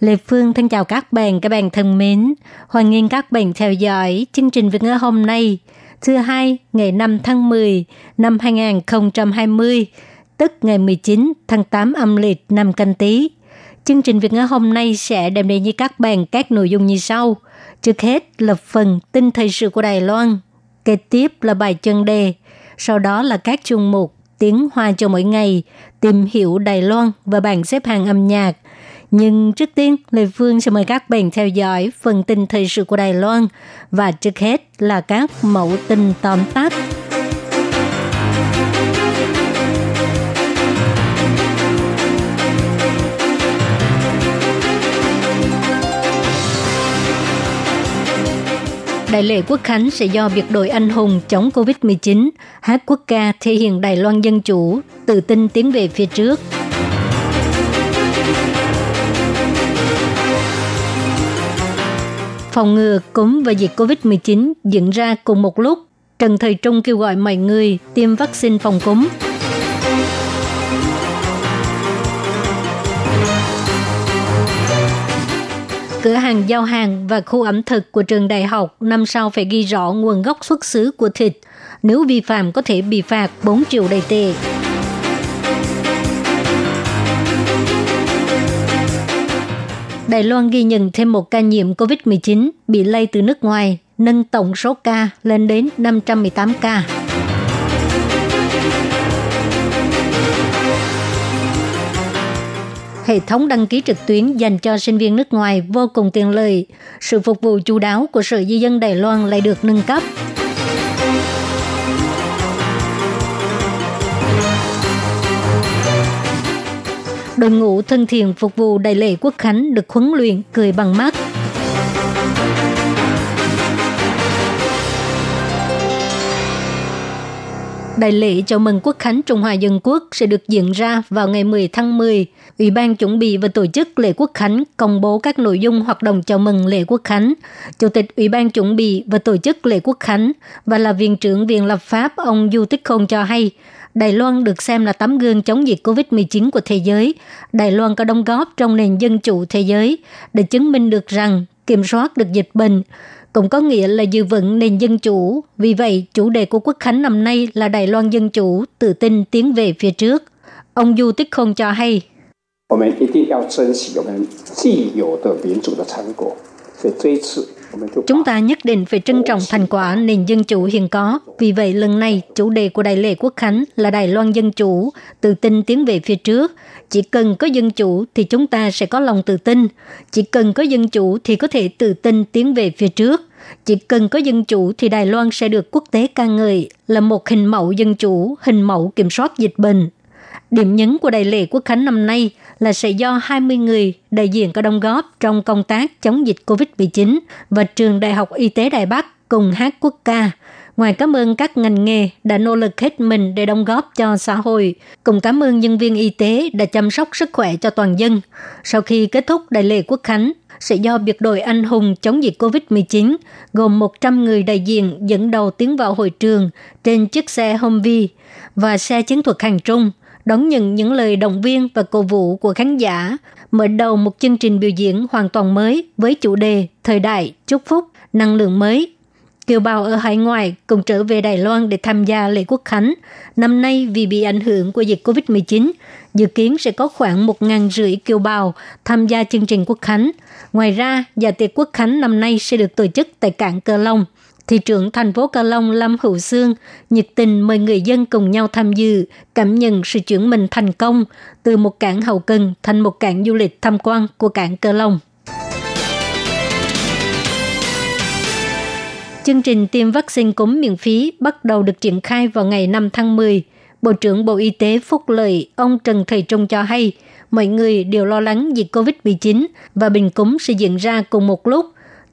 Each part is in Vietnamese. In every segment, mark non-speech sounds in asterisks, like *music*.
Lê Phương thân chào các bạn, các bạn thân mến. Hoan nghênh các bạn theo dõi chương trình Việt ngữ hôm nay, thứ hai, ngày 5 tháng 10 năm 2020, tức ngày 19 tháng 8 âm lịch năm canh tí. Chương trình Việt ngữ hôm nay sẽ đem đến với các bạn các nội dung như sau. Trước hết là phần tin thời sự của Đài Loan, kế tiếp là bài chân đề, sau đó là các chương mục tiếng hoa cho mỗi ngày, tìm hiểu Đài Loan và bảng xếp hạng âm nhạc. Nhưng trước tiên, Lê Phương sẽ mời các bạn theo dõi phần tin thời sự của Đài Loan và trước hết là các mẫu tin tóm tắt. Đại lễ quốc khánh sẽ do biệt đội anh hùng chống Covid-19, hát quốc ca thể hiện Đài Loan dân chủ, tự tin tiến về phía trước. Phòng ngừa cúm và dịch COVID-19 diễn ra cùng một lúc. Trần Thời Trung kêu gọi mọi người tiêm vaccine phòng cúm. Cửa hàng giao hàng và khu ẩm thực của trường đại học năm sau phải ghi rõ nguồn gốc xuất xứ của thịt. Nếu vi phạm có thể bị phạt 4 triệu đầy tệ. Đài Loan ghi nhận thêm một ca nhiễm COVID-19 bị lây từ nước ngoài, nâng tổng số ca lên đến 518 ca. Hệ thống đăng ký trực tuyến dành cho sinh viên nước ngoài vô cùng tiện lợi. Sự phục vụ chú đáo của Sở Di dân Đài Loan lại được nâng cấp. Đội ngũ thân thiện phục vụ đại lễ quốc khánh được huấn luyện cười bằng mắt. Đại lễ chào mừng Quốc khánh Trung Hoa Dân Quốc sẽ được diễn ra vào ngày 10 tháng 10. Ủy ban chuẩn bị và tổ chức lễ Quốc khánh công bố các nội dung hoạt động chào mừng lễ Quốc khánh. Chủ tịch Ủy ban chuẩn bị và tổ chức lễ Quốc khánh và là viện trưởng Viện lập pháp ông Du Tích Khôn cho hay, Đài Loan được xem là tấm gương chống dịch COVID-19 của thế giới. Đài Loan có đóng góp trong nền dân chủ thế giới để chứng minh được rằng kiểm soát được dịch bệnh cũng có nghĩa là giữ vững nền dân chủ. Vì vậy, chủ đề của Quốc Khánh năm nay là Đài Loan Dân Chủ, tự tin tiến về phía trước. Ông Du Tích Khôn cho hay, 我们 Chúng ta nhất định phải trân trọng thành quả nền dân chủ hiện có. Vì vậy, lần này, chủ đề của Đại lễ Quốc Khánh là Đài Loan Dân Chủ, tự tin tiến về phía trước. Chỉ cần có dân chủ thì chúng ta sẽ có lòng tự tin. Chỉ cần có dân chủ thì có thể tự tin tiến về phía trước. Chỉ cần có dân chủ thì Đài Loan sẽ được quốc tế ca ngợi là một hình mẫu dân chủ, hình mẫu kiểm soát dịch bệnh. Điểm nhấn của đại lễ quốc khánh năm nay là sẽ do 20 người đại diện có đóng góp trong công tác chống dịch COVID-19 và trường Đại học Y tế Đài Bắc cùng hát quốc ca. Ngoài cảm ơn các ngành nghề đã nỗ lực hết mình để đóng góp cho xã hội, cùng cảm ơn nhân viên y tế đã chăm sóc sức khỏe cho toàn dân. Sau khi kết thúc đại lễ quốc khánh, sẽ do biệt đội anh hùng chống dịch COVID-19 gồm 100 người đại diện dẫn đầu tiến vào hội trường trên chiếc xe Humvee và xe chiến thuật hàng trung đón nhận những lời động viên và cổ vũ của khán giả, mở đầu một chương trình biểu diễn hoàn toàn mới với chủ đề Thời đại, chúc phúc, năng lượng mới. Kiều bào ở hải ngoại cùng trở về Đài Loan để tham gia lễ quốc khánh. Năm nay vì bị ảnh hưởng của dịch COVID-19, dự kiến sẽ có khoảng 1.000 rưỡi kiều bào tham gia chương trình quốc khánh. Ngoài ra, dạ tiệc quốc khánh năm nay sẽ được tổ chức tại cảng cơ Long – thị trưởng thành phố Cà Long Lâm Hữu Sương nhiệt tình mời người dân cùng nhau tham dự, cảm nhận sự chuyển mình thành công từ một cảng hậu cần thành một cảng du lịch tham quan của cảng Cà Long. Chương trình tiêm vaccine cúm miễn phí bắt đầu được triển khai vào ngày 5 tháng 10. Bộ trưởng Bộ Y tế Phúc Lợi ông Trần Thầy Trung cho hay, mọi người đều lo lắng dịch COVID-19 và bệnh cúm sẽ diễn ra cùng một lúc.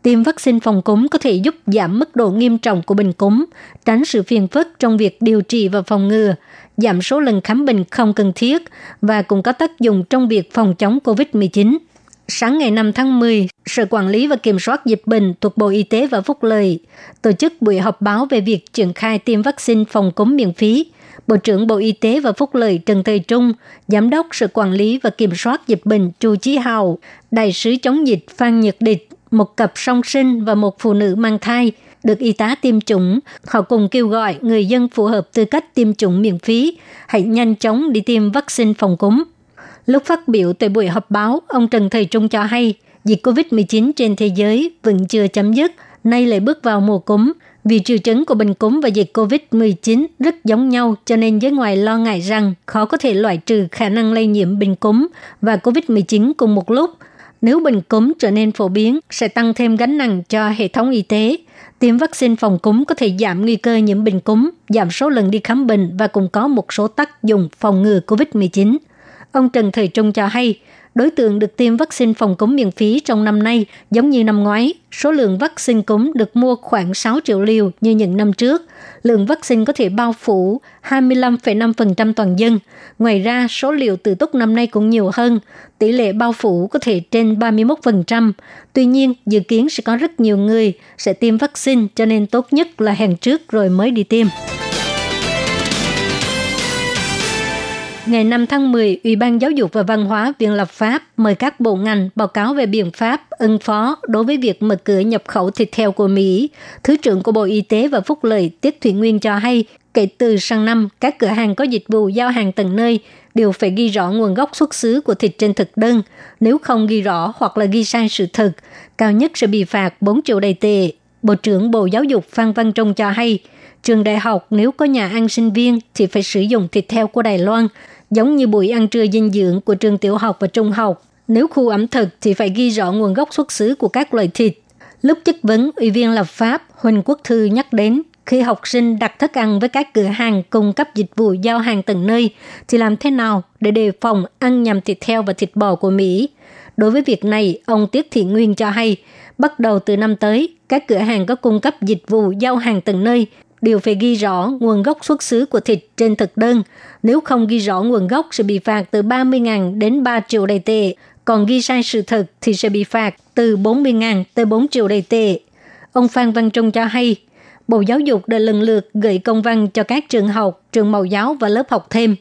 Tiêm vaccine phòng cúm có thể giúp giảm mức độ nghiêm trọng của bệnh cúm, tránh sự phiền phức trong việc điều trị và phòng ngừa, giảm số lần khám bệnh không cần thiết và cũng có tác dụng trong việc phòng chống COVID-19. Sáng ngày 5 tháng 10, Sở Quản lý và Kiểm soát Dịch bệnh thuộc Bộ Y tế và Phúc Lợi tổ chức buổi họp báo về việc triển khai tiêm vaccine phòng cúm miễn phí. Bộ trưởng Bộ Y tế và Phúc Lợi Trần Thời Trung, Giám đốc Sở Quản lý và Kiểm soát Dịch bệnh Chu Chí Hào, Đại sứ chống dịch Phan Nhật Địch, một cặp song sinh và một phụ nữ mang thai được y tá tiêm chủng. Họ cùng kêu gọi người dân phù hợp tư cách tiêm chủng miễn phí, hãy nhanh chóng đi tiêm vaccine phòng cúm. Lúc phát biểu tại buổi họp báo, ông Trần Thầy Trung cho hay dịch COVID-19 trên thế giới vẫn chưa chấm dứt, nay lại bước vào mùa cúm. Vì triệu chứng của bệnh cúm và dịch COVID-19 rất giống nhau cho nên giới ngoài lo ngại rằng khó có thể loại trừ khả năng lây nhiễm bệnh cúm và COVID-19 cùng một lúc. Nếu bệnh cúm trở nên phổ biến, sẽ tăng thêm gánh nặng cho hệ thống y tế. Tiêm vaccine phòng cúm có thể giảm nguy cơ nhiễm bệnh cúm, giảm số lần đi khám bệnh và cũng có một số tác dụng phòng ngừa COVID-19. Ông Trần Thời Trung cho hay, đối tượng được tiêm vaccine phòng cúm miễn phí trong năm nay giống như năm ngoái. Số lượng vaccine cúm được mua khoảng 6 triệu liều như những năm trước. Lượng vaccine có thể bao phủ 25,5% toàn dân. Ngoài ra, số liều tự túc năm nay cũng nhiều hơn. Tỷ lệ bao phủ có thể trên 31%. Tuy nhiên, dự kiến sẽ có rất nhiều người sẽ tiêm vaccine cho nên tốt nhất là hẹn trước rồi mới đi tiêm. Ngày 5 tháng 10, Ủy ban Giáo dục và Văn hóa Viện Lập pháp mời các bộ ngành báo cáo về biện pháp ứng phó đối với việc mở cửa nhập khẩu thịt heo của Mỹ. Thứ trưởng của Bộ Y tế và Phúc lợi Tiết Thủy Nguyên cho hay, kể từ sang năm, các cửa hàng có dịch vụ giao hàng tận nơi đều phải ghi rõ nguồn gốc xuất xứ của thịt trên thực đơn. Nếu không ghi rõ hoặc là ghi sai sự thật, cao nhất sẽ bị phạt 4 triệu đầy tệ. Bộ trưởng Bộ Giáo dục Phan Văn Trung cho hay, trường đại học nếu có nhà ăn sinh viên thì phải sử dụng thịt heo của Đài Loan – giống như buổi ăn trưa dinh dưỡng của trường tiểu học và trung học. Nếu khu ẩm thực thì phải ghi rõ nguồn gốc xuất xứ của các loại thịt. Lúc chất vấn, Ủy viên lập pháp Huỳnh Quốc Thư nhắc đến khi học sinh đặt thức ăn với các cửa hàng cung cấp dịch vụ giao hàng từng nơi thì làm thế nào để đề phòng ăn nhầm thịt heo và thịt bò của Mỹ. Đối với việc này, ông Tiết Thị Nguyên cho hay, bắt đầu từ năm tới, các cửa hàng có cung cấp dịch vụ giao hàng từng nơi đều phải ghi rõ nguồn gốc xuất xứ của thịt trên thực đơn. Nếu không ghi rõ nguồn gốc sẽ bị phạt từ 30.000 đến 3 triệu đầy tệ, còn ghi sai sự thật thì sẽ bị phạt từ 40.000 tới 4 triệu đầy tệ. Ông Phan Văn Trung cho hay, Bộ Giáo dục đã lần lượt gửi công văn cho các trường học, trường mẫu giáo và lớp học thêm.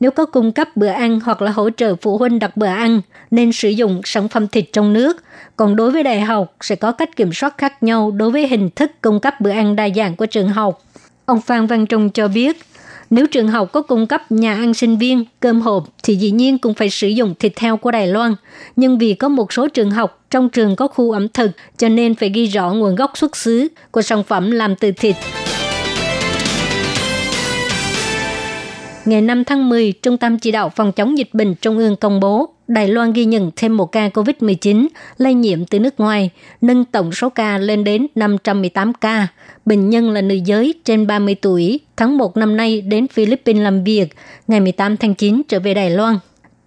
Nếu có cung cấp bữa ăn hoặc là hỗ trợ phụ huynh đặt bữa ăn, nên sử dụng sản phẩm thịt trong nước. Còn đối với đại học, sẽ có cách kiểm soát khác nhau đối với hình thức cung cấp bữa ăn đa dạng của trường học. Ông Phan Văn Trung cho biết, nếu trường học có cung cấp nhà ăn sinh viên, cơm hộp thì dĩ nhiên cũng phải sử dụng thịt heo của Đài Loan. Nhưng vì có một số trường học trong trường có khu ẩm thực cho nên phải ghi rõ nguồn gốc xuất xứ của sản phẩm làm từ thịt. Ngày 5 tháng 10, Trung tâm Chỉ đạo Phòng chống dịch bệnh Trung ương công bố Đài Loan ghi nhận thêm một ca COVID-19 lây nhiễm từ nước ngoài, nâng tổng số ca lên đến 518 ca. Bệnh nhân là nữ giới trên 30 tuổi, tháng 1 năm nay đến Philippines làm việc, ngày 18 tháng 9 trở về Đài Loan.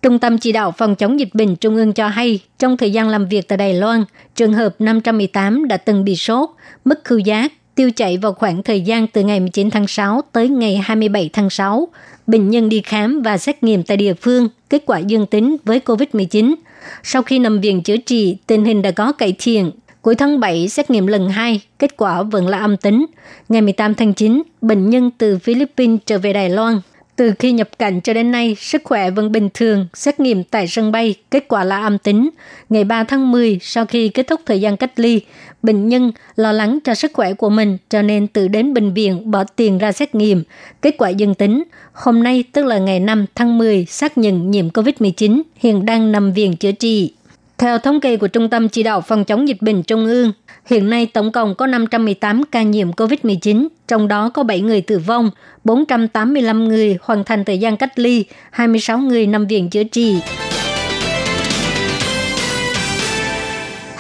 Trung tâm chỉ đạo phòng chống dịch bệnh Trung ương cho hay, trong thời gian làm việc tại Đài Loan, trường hợp 518 đã từng bị sốt, mất khứu giác, tiêu chảy vào khoảng thời gian từ ngày 19 tháng 6 tới ngày 27 tháng 6. Bệnh nhân đi khám và xét nghiệm tại địa phương, kết quả dương tính với COVID-19. Sau khi nằm viện chữa trị, tình hình đã có cải thiện. Cuối tháng 7, xét nghiệm lần 2, kết quả vẫn là âm tính. Ngày 18 tháng 9, bệnh nhân từ Philippines trở về Đài Loan từ khi nhập cảnh cho đến nay, sức khỏe vẫn bình thường, xét nghiệm tại sân bay, kết quả là âm tính. Ngày 3 tháng 10, sau khi kết thúc thời gian cách ly, bệnh nhân lo lắng cho sức khỏe của mình cho nên tự đến bệnh viện bỏ tiền ra xét nghiệm. Kết quả dương tính. Hôm nay, tức là ngày 5 tháng 10, xác nhận nhiễm COVID-19, hiện đang nằm viện chữa trị. Theo thống kê của Trung tâm Chỉ đạo Phòng chống dịch bệnh Trung ương, hiện nay tổng cộng có 518 ca nhiễm COVID-19, trong đó có 7 người tử vong, 485 người hoàn thành thời gian cách ly, 26 người nằm viện chữa trị.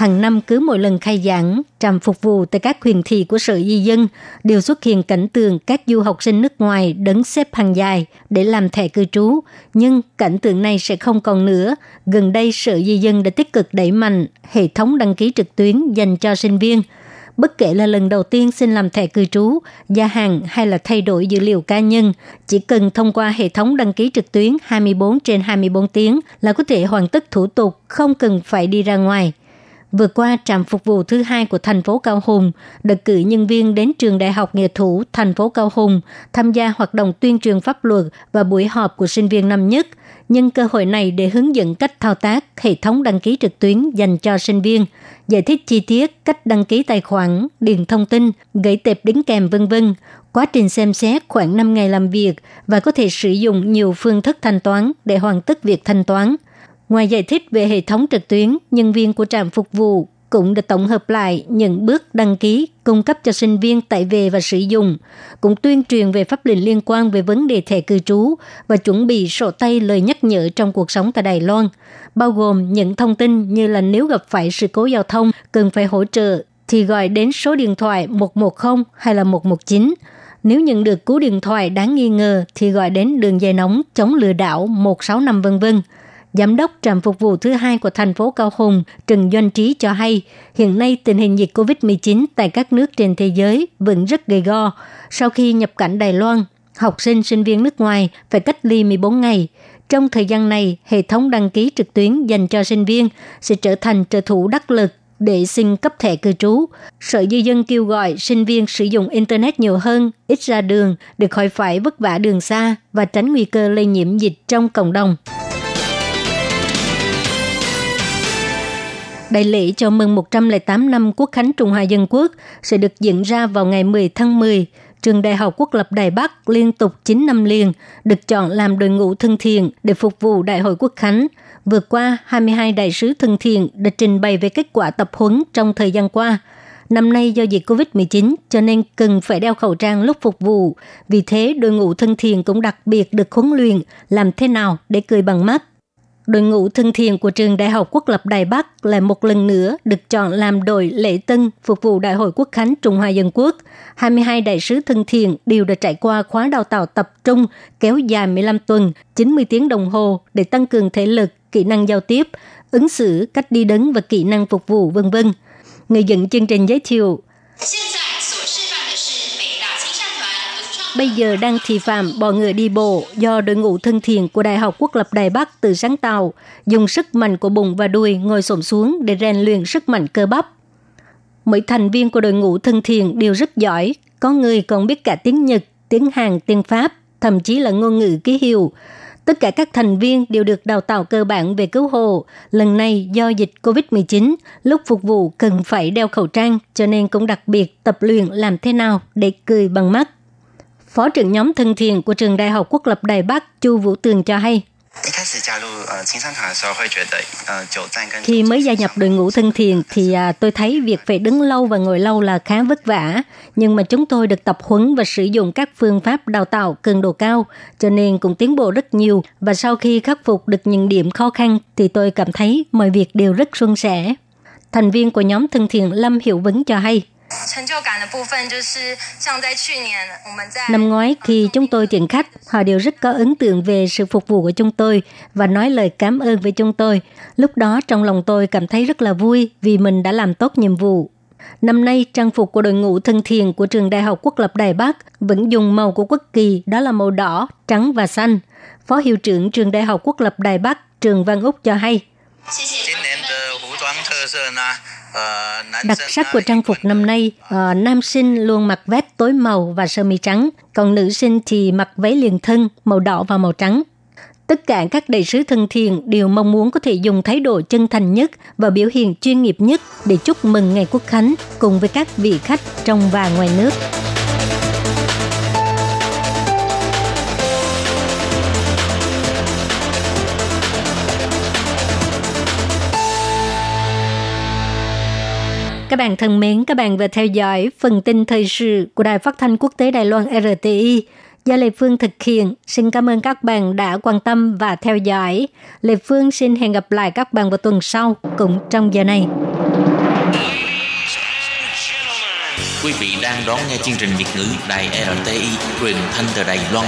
Hàng năm cứ mỗi lần khai giảng, trạm phục vụ tại các huyện thị của Sở Di dân đều xuất hiện cảnh tượng các du học sinh nước ngoài đứng xếp hàng dài để làm thẻ cư trú. Nhưng cảnh tượng này sẽ không còn nữa. Gần đây Sở Di dân đã tích cực đẩy mạnh hệ thống đăng ký trực tuyến dành cho sinh viên – bất kể là lần đầu tiên xin làm thẻ cư trú, gia hạn hay là thay đổi dữ liệu cá nhân, chỉ cần thông qua hệ thống đăng ký trực tuyến 24 trên 24 tiếng là có thể hoàn tất thủ tục, không cần phải đi ra ngoài. Vừa qua, trạm phục vụ thứ hai của thành phố Cao Hùng đã cử nhân viên đến trường Đại học Nghệ thủ thành phố Cao Hùng tham gia hoạt động tuyên truyền pháp luật và buổi họp của sinh viên năm nhất – nhân cơ hội này để hướng dẫn cách thao tác hệ thống đăng ký trực tuyến dành cho sinh viên, giải thích chi tiết cách đăng ký tài khoản, điền thông tin, gửi tệp đính kèm vân vân. Quá trình xem xét khoảng 5 ngày làm việc và có thể sử dụng nhiều phương thức thanh toán để hoàn tất việc thanh toán. Ngoài giải thích về hệ thống trực tuyến, nhân viên của trạm phục vụ cũng đã tổng hợp lại những bước đăng ký cung cấp cho sinh viên tại về và sử dụng, cũng tuyên truyền về pháp lệnh liên quan về vấn đề thẻ cư trú và chuẩn bị sổ tay lời nhắc nhở trong cuộc sống tại Đài Loan, bao gồm những thông tin như là nếu gặp phải sự cố giao thông cần phải hỗ trợ thì gọi đến số điện thoại 110 hay là 119. Nếu nhận được cú điện thoại đáng nghi ngờ thì gọi đến đường dây nóng chống lừa đảo 165 vân vân. Giám đốc trạm phục vụ thứ hai của thành phố Cao Hùng Trần Doanh Trí cho hay, hiện nay tình hình dịch COVID-19 tại các nước trên thế giới vẫn rất gay go. Sau khi nhập cảnh Đài Loan, học sinh sinh viên nước ngoài phải cách ly 14 ngày. Trong thời gian này, hệ thống đăng ký trực tuyến dành cho sinh viên sẽ trở thành trợ thủ đắc lực để xin cấp thẻ cư trú. Sở Di dân kêu gọi sinh viên sử dụng Internet nhiều hơn, ít ra đường để khỏi phải vất vả đường xa và tránh nguy cơ lây nhiễm dịch trong cộng đồng. Đại lễ chào mừng 108 năm Quốc khánh Trung Hoa Dân Quốc sẽ được diễn ra vào ngày 10 tháng 10. Trường Đại học Quốc lập Đài Bắc liên tục 9 năm liền được chọn làm đội ngũ thân thiện để phục vụ Đại hội Quốc khánh. Vừa qua, 22 đại sứ thân thiện đã trình bày về kết quả tập huấn trong thời gian qua. Năm nay do dịch COVID-19 cho nên cần phải đeo khẩu trang lúc phục vụ. Vì thế, đội ngũ thân thiện cũng đặc biệt được huấn luyện làm thế nào để cười bằng mắt Đội ngũ thân thiện của trường Đại học Quốc lập Đài Bắc lại một lần nữa được chọn làm đội lễ tân phục vụ Đại hội Quốc khánh Trung Hoa Dân Quốc. 22 đại sứ thân thiện đều đã trải qua khóa đào tạo tập trung kéo dài 15 tuần, 90 tiếng đồng hồ để tăng cường thể lực, kỹ năng giao tiếp, ứng xử, cách đi đứng và kỹ năng phục vụ vân vân. Người dẫn chương trình giới thiệu bây giờ đang thị phạm bò ngựa đi bộ do đội ngũ thân thiện của Đại học Quốc lập Đài Bắc tự sáng tạo, dùng sức mạnh của bụng và đuôi ngồi xổm xuống để rèn luyện sức mạnh cơ bắp. Mỗi thành viên của đội ngũ thân thiện đều rất giỏi, có người còn biết cả tiếng Nhật, tiếng Hàn, tiếng Pháp, thậm chí là ngôn ngữ ký hiệu. Tất cả các thành viên đều được đào tạo cơ bản về cứu hộ. Lần này do dịch COVID-19, lúc phục vụ cần phải đeo khẩu trang, cho nên cũng đặc biệt tập luyện làm thế nào để cười bằng mắt. Phó trưởng nhóm thân thiện của trường Đại học Quốc lập Đài Bắc Chu Vũ Tường cho hay. Khi mới gia nhập đội ngũ thân thiện thì à, tôi thấy việc phải đứng lâu và ngồi lâu là khá vất vả. Nhưng mà chúng tôi được tập huấn và sử dụng các phương pháp đào tạo cường độ cao, cho nên cũng tiến bộ rất nhiều. Và sau khi khắc phục được những điểm khó khăn thì tôi cảm thấy mọi việc đều rất suôn sẻ. Thành viên của nhóm thân thiện Lâm Hiệu Vấn cho hay. Năm ngoái khi chúng tôi tiện khách, họ đều rất có ấn tượng về sự phục vụ của chúng tôi và nói lời cảm ơn với chúng tôi. Lúc đó trong lòng tôi cảm thấy rất là vui vì mình đã làm tốt nhiệm vụ. Năm nay, trang phục của đội ngũ thân thiện của trường Đại học Quốc lập Đài Bắc vẫn dùng màu của quốc kỳ, đó là màu đỏ, trắng và xanh. Phó hiệu trưởng trường Đại học Quốc lập Đài Bắc, trường Văn Úc cho hay. Đặc sắc của trang phục năm nay, uh, nam sinh luôn mặc vest tối màu và sơ mi trắng, còn nữ sinh thì mặc váy liền thân màu đỏ và màu trắng. Tất cả các đại sứ thân thiện đều mong muốn có thể dùng thái độ chân thành nhất và biểu hiện chuyên nghiệp nhất để chúc mừng ngày quốc khánh cùng với các vị khách trong và ngoài nước. Các bạn thân mến, các bạn vừa theo dõi phần tin thời sự của Đài Phát thanh Quốc tế Đài Loan RTI do Lê Phương thực hiện. Xin cảm ơn các bạn đã quan tâm và theo dõi. Lê Phương xin hẹn gặp lại các bạn vào tuần sau cũng trong giờ này. Quý vị đang đón nghe chương trình Việt ngữ Đài RTI truyền thanh từ Đài Loan.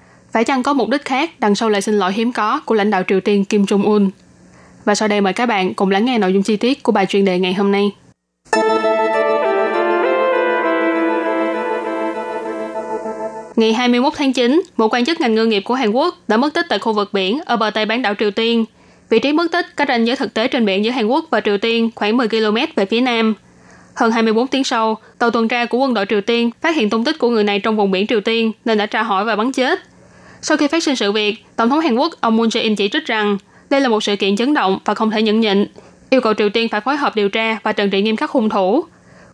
phải chăng có mục đích khác đằng sau lời xin lỗi hiếm có của lãnh đạo Triều Tiên Kim Jong-un? Và sau đây mời các bạn cùng lắng nghe nội dung chi tiết của bài chuyên đề ngày hôm nay. Ngày 21 tháng 9, một quan chức ngành ngư nghiệp của Hàn Quốc đã mất tích tại khu vực biển ở bờ Tây bán đảo Triều Tiên. Vị trí mất tích cách ranh giới thực tế trên biển giữa Hàn Quốc và Triều Tiên khoảng 10 km về phía nam. Hơn 24 tiếng sau, tàu tuần tra của quân đội Triều Tiên phát hiện tung tích của người này trong vùng biển Triều Tiên nên đã tra hỏi và bắn chết. Sau khi phát sinh sự việc, Tổng thống Hàn Quốc ông Moon Jae-in chỉ trích rằng đây là một sự kiện chấn động và không thể nhẫn nhịn, yêu cầu Triều Tiên phải phối hợp điều tra và trừng trị nghiêm khắc hung thủ.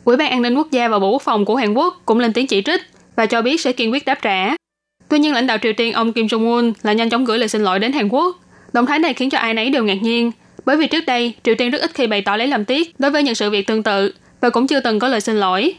Ủy ban An ninh Quốc gia và Bộ Quốc phòng của Hàn Quốc cũng lên tiếng chỉ trích và cho biết sẽ kiên quyết đáp trả. Tuy nhiên, lãnh đạo Triều Tiên ông Kim Jong-un là nhanh chóng gửi lời xin lỗi đến Hàn Quốc. Động thái này khiến cho ai nấy đều ngạc nhiên, bởi vì trước đây Triều Tiên rất ít khi bày tỏ lấy làm tiếc đối với những sự việc tương tự và cũng chưa từng có lời xin lỗi.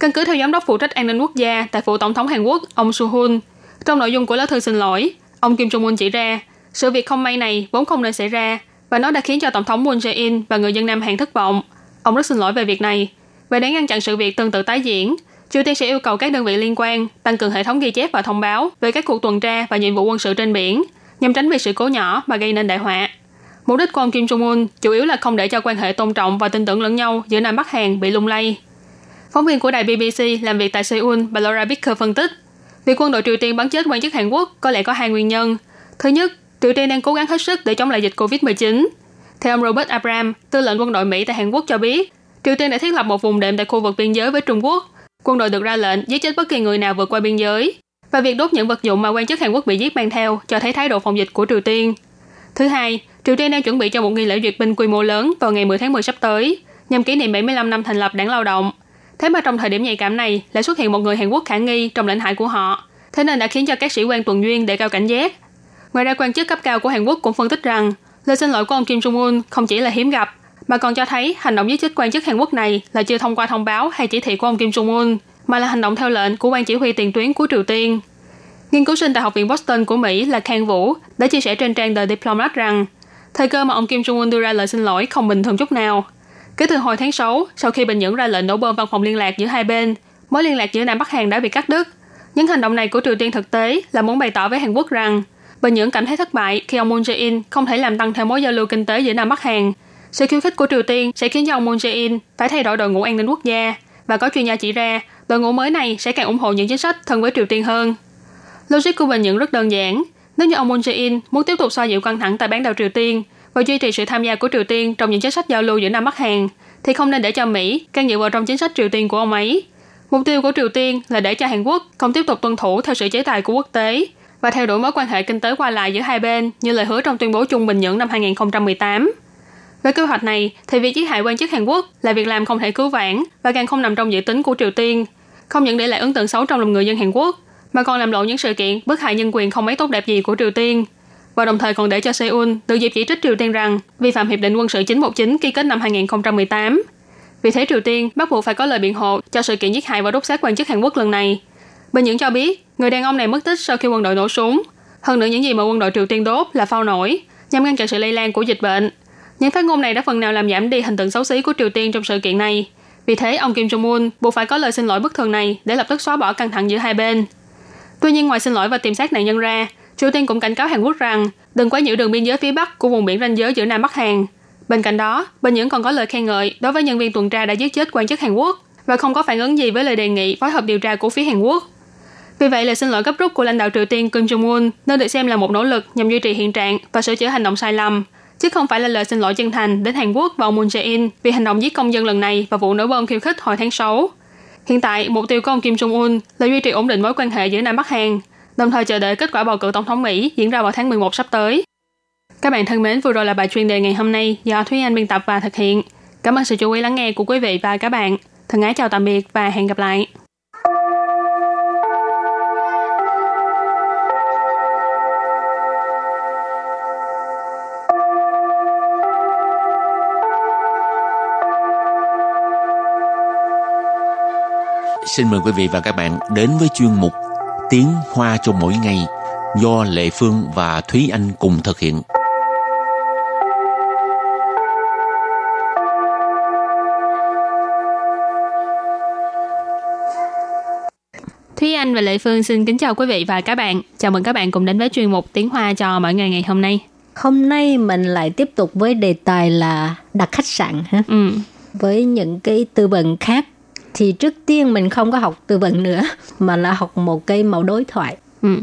Căn cứ theo giám đốc phụ trách an ninh quốc gia tại phủ tổng thống Hàn Quốc ông Su Hun, trong nội dung của lá thư xin lỗi, ông Kim Jong Un chỉ ra sự việc không may này vốn không nên xảy ra và nó đã khiến cho tổng thống Moon Jae-in và người dân Nam Hàn thất vọng. Ông rất xin lỗi về việc này. Và để ngăn chặn sự việc tương tự tái diễn, Triều Tiên sẽ yêu cầu các đơn vị liên quan tăng cường hệ thống ghi chép và thông báo về các cuộc tuần tra và nhiệm vụ quân sự trên biển, nhằm tránh việc sự cố nhỏ mà gây nên đại họa. Mục đích của ông Kim Jong Un chủ yếu là không để cho quan hệ tôn trọng và tin tưởng lẫn nhau giữa Nam Bắc Hàn bị lung lay. Phóng viên của đài BBC làm việc tại Seoul bà Laura Bicker phân tích, việc quân đội Triều Tiên bắn chết quan chức Hàn Quốc có lẽ có hai nguyên nhân. Thứ nhất, Triều Tiên đang cố gắng hết sức để chống lại dịch COVID-19. Theo ông Robert Abram, tư lệnh quân đội Mỹ tại Hàn Quốc cho biết, Triều Tiên đã thiết lập một vùng đệm tại khu vực biên giới với Trung Quốc. Quân đội được ra lệnh giết chết bất kỳ người nào vượt qua biên giới. Và việc đốt những vật dụng mà quan chức Hàn Quốc bị giết mang theo cho thấy thái độ phòng dịch của Triều Tiên. Thứ hai, Triều Tiên đang chuẩn bị cho một nghi lễ duyệt binh quy mô lớn vào ngày 10 tháng 10 sắp tới, nhằm kỷ niệm 75 năm thành lập đảng lao động. Thế mà trong thời điểm nhạy cảm này lại xuất hiện một người Hàn Quốc khả nghi trong lãnh hải của họ, thế nên đã khiến cho các sĩ quan tuần duyên đề cao cảnh giác. Ngoài ra quan chức cấp cao của Hàn Quốc cũng phân tích rằng lời xin lỗi của ông Kim Jong Un không chỉ là hiếm gặp, mà còn cho thấy hành động giết chết quan chức Hàn Quốc này là chưa thông qua thông báo hay chỉ thị của ông Kim Jong Un, mà là hành động theo lệnh của quan chỉ huy tiền tuyến của Triều Tiên. Nghiên cứu sinh tại Học viện Boston của Mỹ là Khang Vũ đã chia sẻ trên trang The Diplomat rằng thời cơ mà ông Kim Jong Un đưa ra lời xin lỗi không bình thường chút nào. Kể từ hồi tháng 6, sau khi Bình Nhưỡng ra lệnh nổ bom văn phòng liên lạc giữa hai bên, mối liên lạc giữa Nam Bắc Hàn đã bị cắt đứt. Những hành động này của Triều Tiên thực tế là muốn bày tỏ với Hàn Quốc rằng Bình Nhưỡng cảm thấy thất bại khi ông Moon Jae-in không thể làm tăng thêm mối giao lưu kinh tế giữa Nam Bắc Hàn. Sự khiêu khích của Triều Tiên sẽ khiến cho ông Moon Jae-in phải thay đổi đội ngũ an ninh quốc gia và có chuyên gia chỉ ra đội ngũ mới này sẽ càng ủng hộ những chính sách thân với Triều Tiên hơn. Logic của Bình Nhưỡng rất đơn giản. Nếu như ông Moon Jae-in muốn tiếp tục xoa dịu căng thẳng tại bán đảo Triều Tiên và duy trì sự tham gia của Triều Tiên trong những chính sách giao lưu giữa Nam Bắc Hàn, thì không nên để cho Mỹ can dự vào trong chính sách Triều Tiên của ông ấy. Mục tiêu của Triều Tiên là để cho Hàn Quốc không tiếp tục tuân thủ theo sự chế tài của quốc tế và theo đuổi mối quan hệ kinh tế qua lại giữa hai bên như lời hứa trong tuyên bố chung Bình Nhưỡng năm 2018. Với kế hoạch này, thì việc giết hại quan chức Hàn Quốc là việc làm không thể cứu vãn và càng không nằm trong dự tính của Triều Tiên, không những để lại ấn tượng xấu trong lòng người dân Hàn Quốc, mà còn làm lộ những sự kiện bức hại nhân quyền không mấy tốt đẹp gì của Triều Tiên, và đồng thời còn để cho Seoul tự dịp chỉ trích Triều Tiên rằng vi phạm hiệp định quân sự 919 ký kết năm 2018. Vì thế Triều Tiên bắt buộc phải có lời biện hộ cho sự kiện giết hại và đốt xác quan chức Hàn Quốc lần này. Bình Nhưỡng cho biết, người đàn ông này mất tích sau khi quân đội nổ súng. Hơn nữa những gì mà quân đội Triều Tiên đốt là phao nổi, nhằm ngăn chặn sự lây lan của dịch bệnh. Những phát ngôn này đã phần nào làm giảm đi hình tượng xấu xí của Triều Tiên trong sự kiện này. Vì thế, ông Kim Jong-un buộc phải có lời xin lỗi bất thường này để lập tức xóa bỏ căng thẳng giữa hai bên. Tuy nhiên, ngoài xin lỗi và tìm xác nạn nhân ra, Triều Tiên cũng cảnh cáo Hàn Quốc rằng đừng quá nhiễu đường biên giới phía Bắc của vùng biển ranh giới giữa Nam Bắc Hàn. Bên cạnh đó, Bình Nhưỡng còn có lời khen ngợi đối với nhân viên tuần tra đã giết chết quan chức Hàn Quốc và không có phản ứng gì với lời đề nghị phối hợp điều tra của phía Hàn Quốc. Vì vậy, lời xin lỗi gấp rút của lãnh đạo Triều Tiên Kim Jong-un nên được xem là một nỗ lực nhằm duy trì hiện trạng và sửa chữa hành động sai lầm, chứ không phải là lời xin lỗi chân thành đến Hàn Quốc và ông Moon Jae-in vì hành động giết công dân lần này và vụ nổ bom khiêu khích hồi tháng 6. Hiện tại, mục tiêu của ông Kim Jong-un là duy trì ổn định mối quan hệ giữa Nam Bắc Hàn, đồng thời chờ đợi kết quả bầu cử tổng thống Mỹ diễn ra vào tháng 11 sắp tới. Các bạn thân mến, vừa rồi là bài chuyên đề ngày hôm nay do Thúy Anh biên tập và thực hiện. Cảm ơn sự chú ý lắng nghe của quý vị và các bạn. Thân ái chào tạm biệt và hẹn gặp lại. Xin mời quý vị và các bạn đến với chuyên mục Tiếng Hoa cho mỗi ngày do Lệ Phương và Thúy Anh cùng thực hiện. Thúy Anh và Lệ Phương xin kính chào quý vị và các bạn. Chào mừng các bạn cùng đến với chuyên mục Tiếng Hoa cho mỗi ngày ngày hôm nay. Hôm nay mình lại tiếp tục với đề tài là đặt khách sạn ha. Ừ. Với những cái tư vấn khác thì trước tiên mình không có học tư vấn nữa mà là học một cái mẫu đối thoại. Ừ.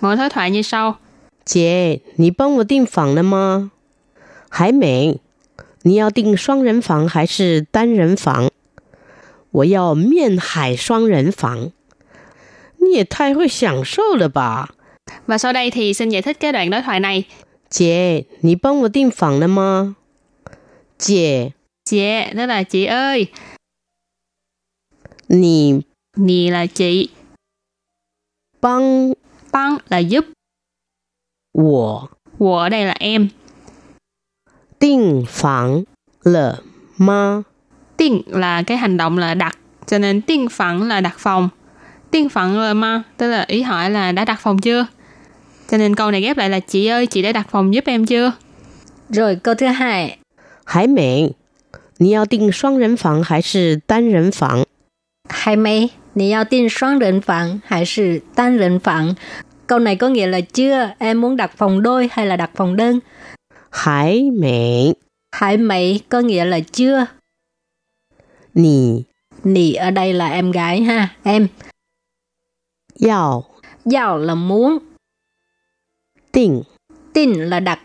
Mỗi đối thoại như sau. 姐，你帮我订房了吗？还没。你要订双人房还是单人房？我要面海双人房。你也太会享受了吧！ Và sau đây thì xin giải thích cái đoạn đối thoại này. 姐，你帮我订房了吗？姐， Chị, đó là chị ơi. 你 Nì là chị. 帮 Băng là giúp. 我 Wo ở đây là em. 订房了吗？ Tiên là cái hành động là đặt. Cho nên tiên phẳng là đặt phòng. Tiên phẳng là ma, tức là ý hỏi là đã đặt phòng chưa? Cho nên câu này ghép lại là chị ơi, chị đã đặt phòng giúp em chưa? Rồi câu thứ hai, 还没。你要订双人房还是单人房？ hay mấy? Nì yào tin xoắn rịnh phẳng hay là tan rịnh phẳng? Câu này có nghĩa là chưa, em muốn đặt phòng đôi hay là đặt phòng đơn? 还没。 Hải mấy có nghĩa là chưa. 你 Nì ở đây là em gái ha, em. 要 Giàu là muốn, 订 tin là đặt.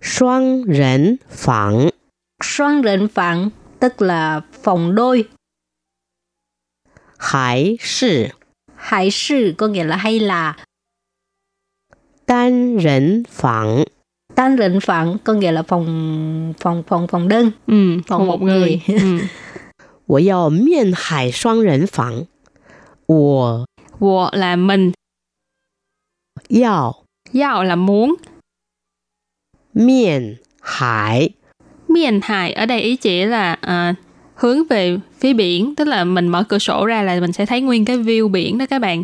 双人房 Xoắn rịnh phẳng tức là phòng đôi. 还是 Hải sư có nghĩa là hay là 单人房？ tan rịnh phẳng có nghĩa là phòng phòng phòng phòng đơn. Ừ, Phòng phòng một một người. người. ừ. *laughs* 我要面海双人房。我 Wo là mình. 要 Yao là muốn. 面海 Miền hải ở đây ý chỉ là à, hướng về phía biển tức là mình mở cửa sổ ra là mình sẽ thấy nguyên cái view biển đó các bạn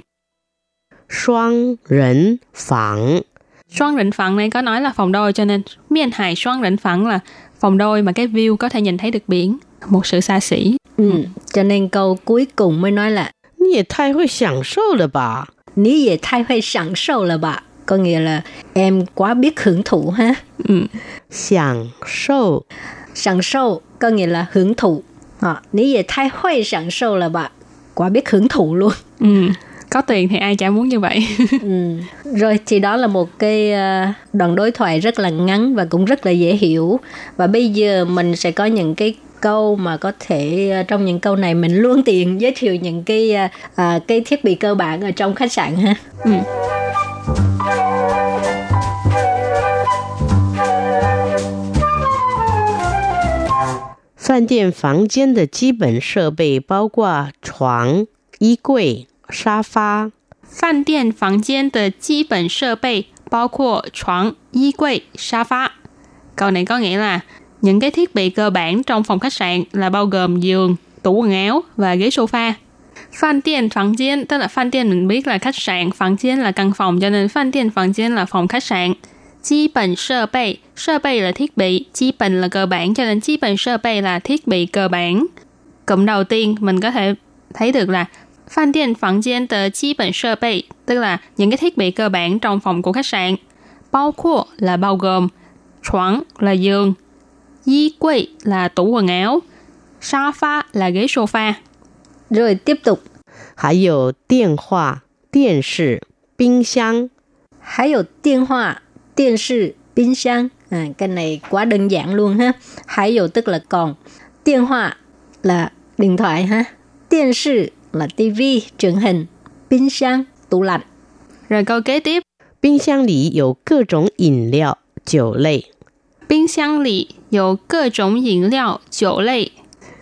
Xoang rỉnh phẳng Xoang rỉnh phẳng này có nói là phòng đôi cho nên miền hải xoang rỉnh phẳng là phòng đôi mà cái view có thể nhìn thấy được biển một sự xa xỉ ừ. cho nên câu cuối cùng mới nói là Nhi thay hơi sẵn sâu là bà Nhi dễ thay hơi sẵn sâu là bà có nghĩa là em quá biết hưởng thụ ha. Ừ. Sẵn sâu. Sẵn sâu có nghĩa là hưởng thụ. À, ní về thay phải sẵn sâu là bà. Quá biết hưởng thụ luôn. ừ. Có tiền thì ai chả muốn như vậy. *laughs* Ừ. Rồi thì đó là một cái ờ, đoạn đối thoại rất là ngắn và cũng rất là dễ hiểu. Và bây giờ mình sẽ có những cái câu mà có thể ờ, trong những câu này mình luôn tiện *laughs* giới thiệu những cái ờ, ờ, cái thiết bị cơ bản ở trong khách sạn ha. ừ. 饭店房间的基本设备包括床、衣柜、沙发。饭店房间的基本设备包括床、衣柜、沙发. Câu này có nghĩa là những cái thiết bị cơ bản trong phòng khách sạn là bao gồm giường, tủ quần áo và ghế sofa. Phan tiền phòng gian tức là phan tiền mình biết là khách sạn, phòng gian là căn phòng cho nên phan tiền phòng gian là phòng khách sạn. Chi bản sơ bày, sơ bày là thiết bị, chi bản là cơ bản cho nên chi bản sơ bày là thiết bị cơ bản. Cụm đầu tiên mình có thể thấy được là Phan điện phòng gian tờ chi bản sơ bày, tức là những cái thiết bị cơ bản trong phòng của khách sạn. Bao括là bao gồm, choáng là giường, y quầy là tủ quần áo, sofa là ghế sofa. Rồi tiếp tục. 还有电话、电视、冰箱。还有电话、 电视、冰箱. À, cái này quá đơn giản luôn ha. Hay dụ tức là còn. Điện thoại là điện thoại ha. Điện sư là tivi, truyền hình,冰箱, tủ lạnh. Rồi câu kế tiếp, 冰箱里有各种饮料、酒类。冰箱里有各种饮料、酒类。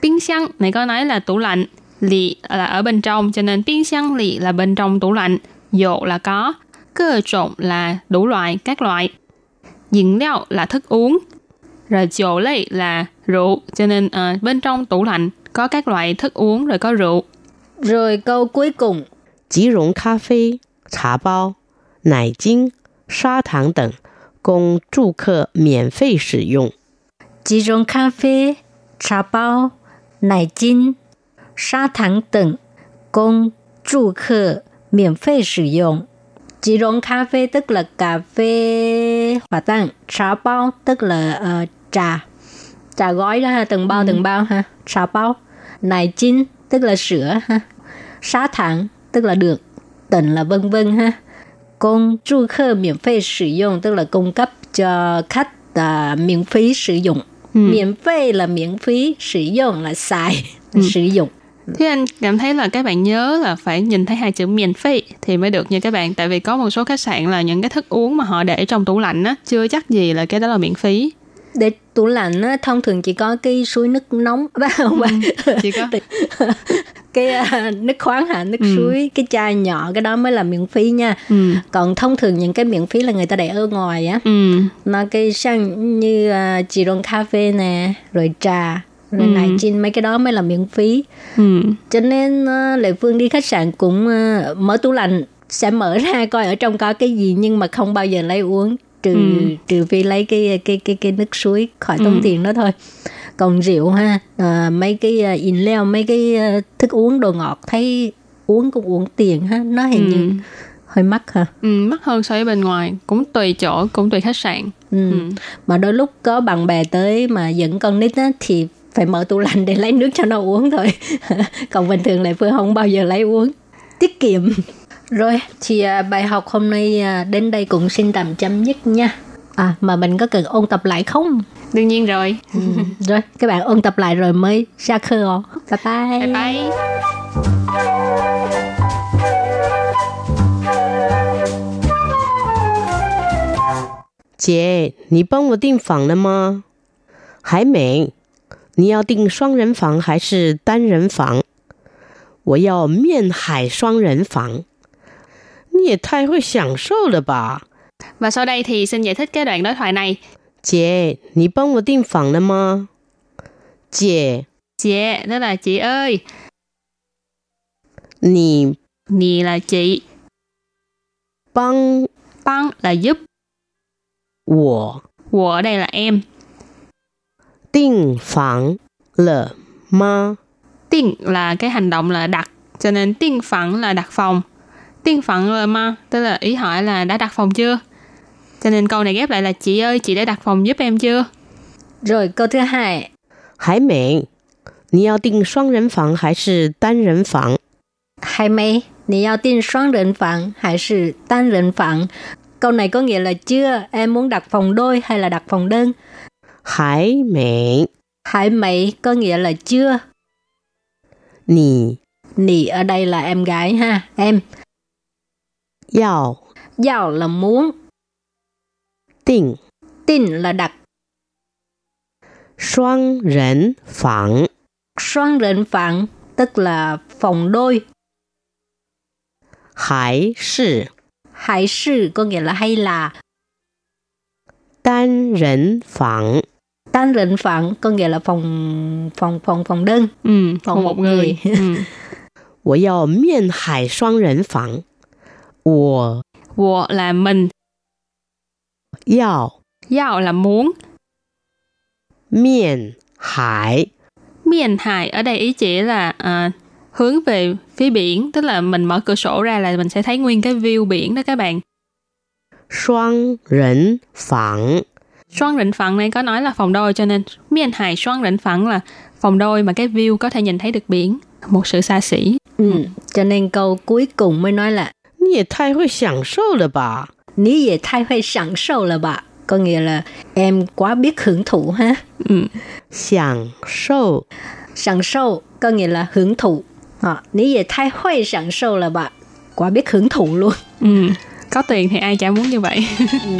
冰箱 này có nói là tủ lạnh, lì là ở bên trong, cho nên冰箱 lì là bên trong tủ lạnh, dụ là có, cơ trộn là đủ loại, các loại. Dịnh liệu là thức uống, rồi rượu lây là rượu, cho nên uh, bên trong tủ lạnh có các loại thức uống rồi có rượu. Rồi câu cuối cùng, 即溶咖啡、茶包、奶精、砂糖等，供住客免费使用。 chỉ dùng cà phê, trà bao, nải chín, sa thẳng等 供住客免费使用。 Chỉ dùng cà phê tức là cà phê hòa tan, trà bao tức là uh, trà, trà gói đó ha, từng bao từng bao ha, trà bao. Nải chín tức là sữa ha, sa thẳng tức là được, tần là vân vân ha. Công du khách miễn phí sử dụng tức là cung cấp cho khách à, miễn phí sử dụng. Ừ. Miễn phí là miễn phí, sử dụng là xài, sử dụng. Thế anh cảm thấy là các bạn nhớ là phải nhìn thấy hai chữ miễn phí thì mới được nha các bạn. Tại vì có một số khách sạn là những cái thức uống mà họ để trong tủ lạnh á, chưa chắc gì là cái đó là miễn phí. Để tủ lạnh á, thông thường chỉ có cái suối nước nóng, *laughs* không phải Chỉ có cái à, nước khoáng hả, nước Ừ. suối, cái chai nhỏ cái đó mới là miễn phí nha. ừ. Còn thông thường những cái miễn phí là người ta để ở ngoài á. Ừ. nó cái sang như uh, chỉron cà phê nè rồi trà rồi Ừ. nải chín mấy cái đó mới là miễn phí Ừ. cho nên uh, lệ phương đi khách sạn cũng uh, mở tủ lạnh sẽ mở ra *laughs* coi ở trong có cái gì nhưng mà không bao giờ lấy uống trừ Ừ. trừ phi lấy cái cái cái cái nước suối khỏi tốn Ừ. tiền đó thôi còn rượu ha à, mấy cái uh, 饮料 mấy cái uh, thức uống đồ ngọt thấy uống cũng uống tiền ha nó hình Ừ. như hơi mắc ha Ừ, mắc hơn so với bên ngoài cũng tùy chỗ cũng tùy khách sạn Ừ. Ừ. Mà đôi lúc có bạn bè tới mà dẫn con nít á, thì phải mở tủ lạnh để lấy nước cho nó uống thôi. *laughs* Còn bình thường lại Phương không bao giờ lấy uống. Tiết kiệm. Rồi, thì à, bài học hôm nay à, đến đây cũng xin tạm chấm dứt nha. À, mà mình có cần ôn tập lại không? đương nhiên rồi Ừ. rồi, các bạn ôn tập lại rồi mới ra khơi. Bye bye. bye bye 姐，你帮我订房了吗？还没。 你要订双人房还是单人房？我要面海双人房。你也太会享受了吧！ và sau đây thì xin giải thích cái đoạn đối thoại này 姐，你帮我订房了吗？姐， chị đó là chị ơi 你 nì là chị 帮 băng là giúp 我 của ở đây là em 订房了吗？ tiên là cái hành động là đặt cho nên tiên phẳng là đặt phòng tiên phẳng là ma tức là ý hỏi là đã đặt phòng chưa cho nên câu này ghép lại là chị ơi chị đã đặt phòng giúp em chưa Rồi, câu thứ hai. 还没。你要订双人房还是单人房？ Hay mấy? Nì yào tin xoắn rịnh phẳng hay là tan rịnh phẳng? Câu này có nghĩa là chưa, em muốn đặt phòng đôi hay là đặt phòng đơn? Hải mệnh Hải mệnh có nghĩa là chưa. Nì Nì ở đây là em gái ha, em. giàu giàu là muốn. Tình Tình là đặt. Xoang rỉnh phẳng Xoang rỉnh phẳng tức là phòng đôi. Hải sự Hải sự có nghĩa là hay là. Tan rỉnh phẳng Tan rịnh phẳng có nghĩa là phòng phòng phòng phòng đơn. ừ, Phòng phòng một một người, người. ừ. *laughs* 我要面海双人房。我 Wo là mình 要 Yao là muốn 面海 Miền hải ở đây ý chỉ là à, hướng về phía biển tức là mình mở cửa sổ ra là mình sẽ thấy nguyên cái view biển đó các bạn 双人房。 Xoan rịnh phẳng này có nói là phòng đôi cho nên miền hải xoan rịnh phẳng là phòng đôi mà cái view có thể nhìn thấy được biển. Một sự xa xỉ. Ừ, cho nên câu cuối cùng mới nói là Nhi thay hơi sẵn sâu là bà. Nhi dễ thay hơi sẵn sâu là bà. Có nghĩa là em quá biết hưởng thụ ha. Ừ. Sẵn sâu. Sẵn sâu có nghĩa là hưởng thụ. À, Nhi dễ thay hơi sẵn sâu là bà. Quá biết hưởng thụ luôn. Ừ. Có tiền thì ai chả muốn như vậy. ừ.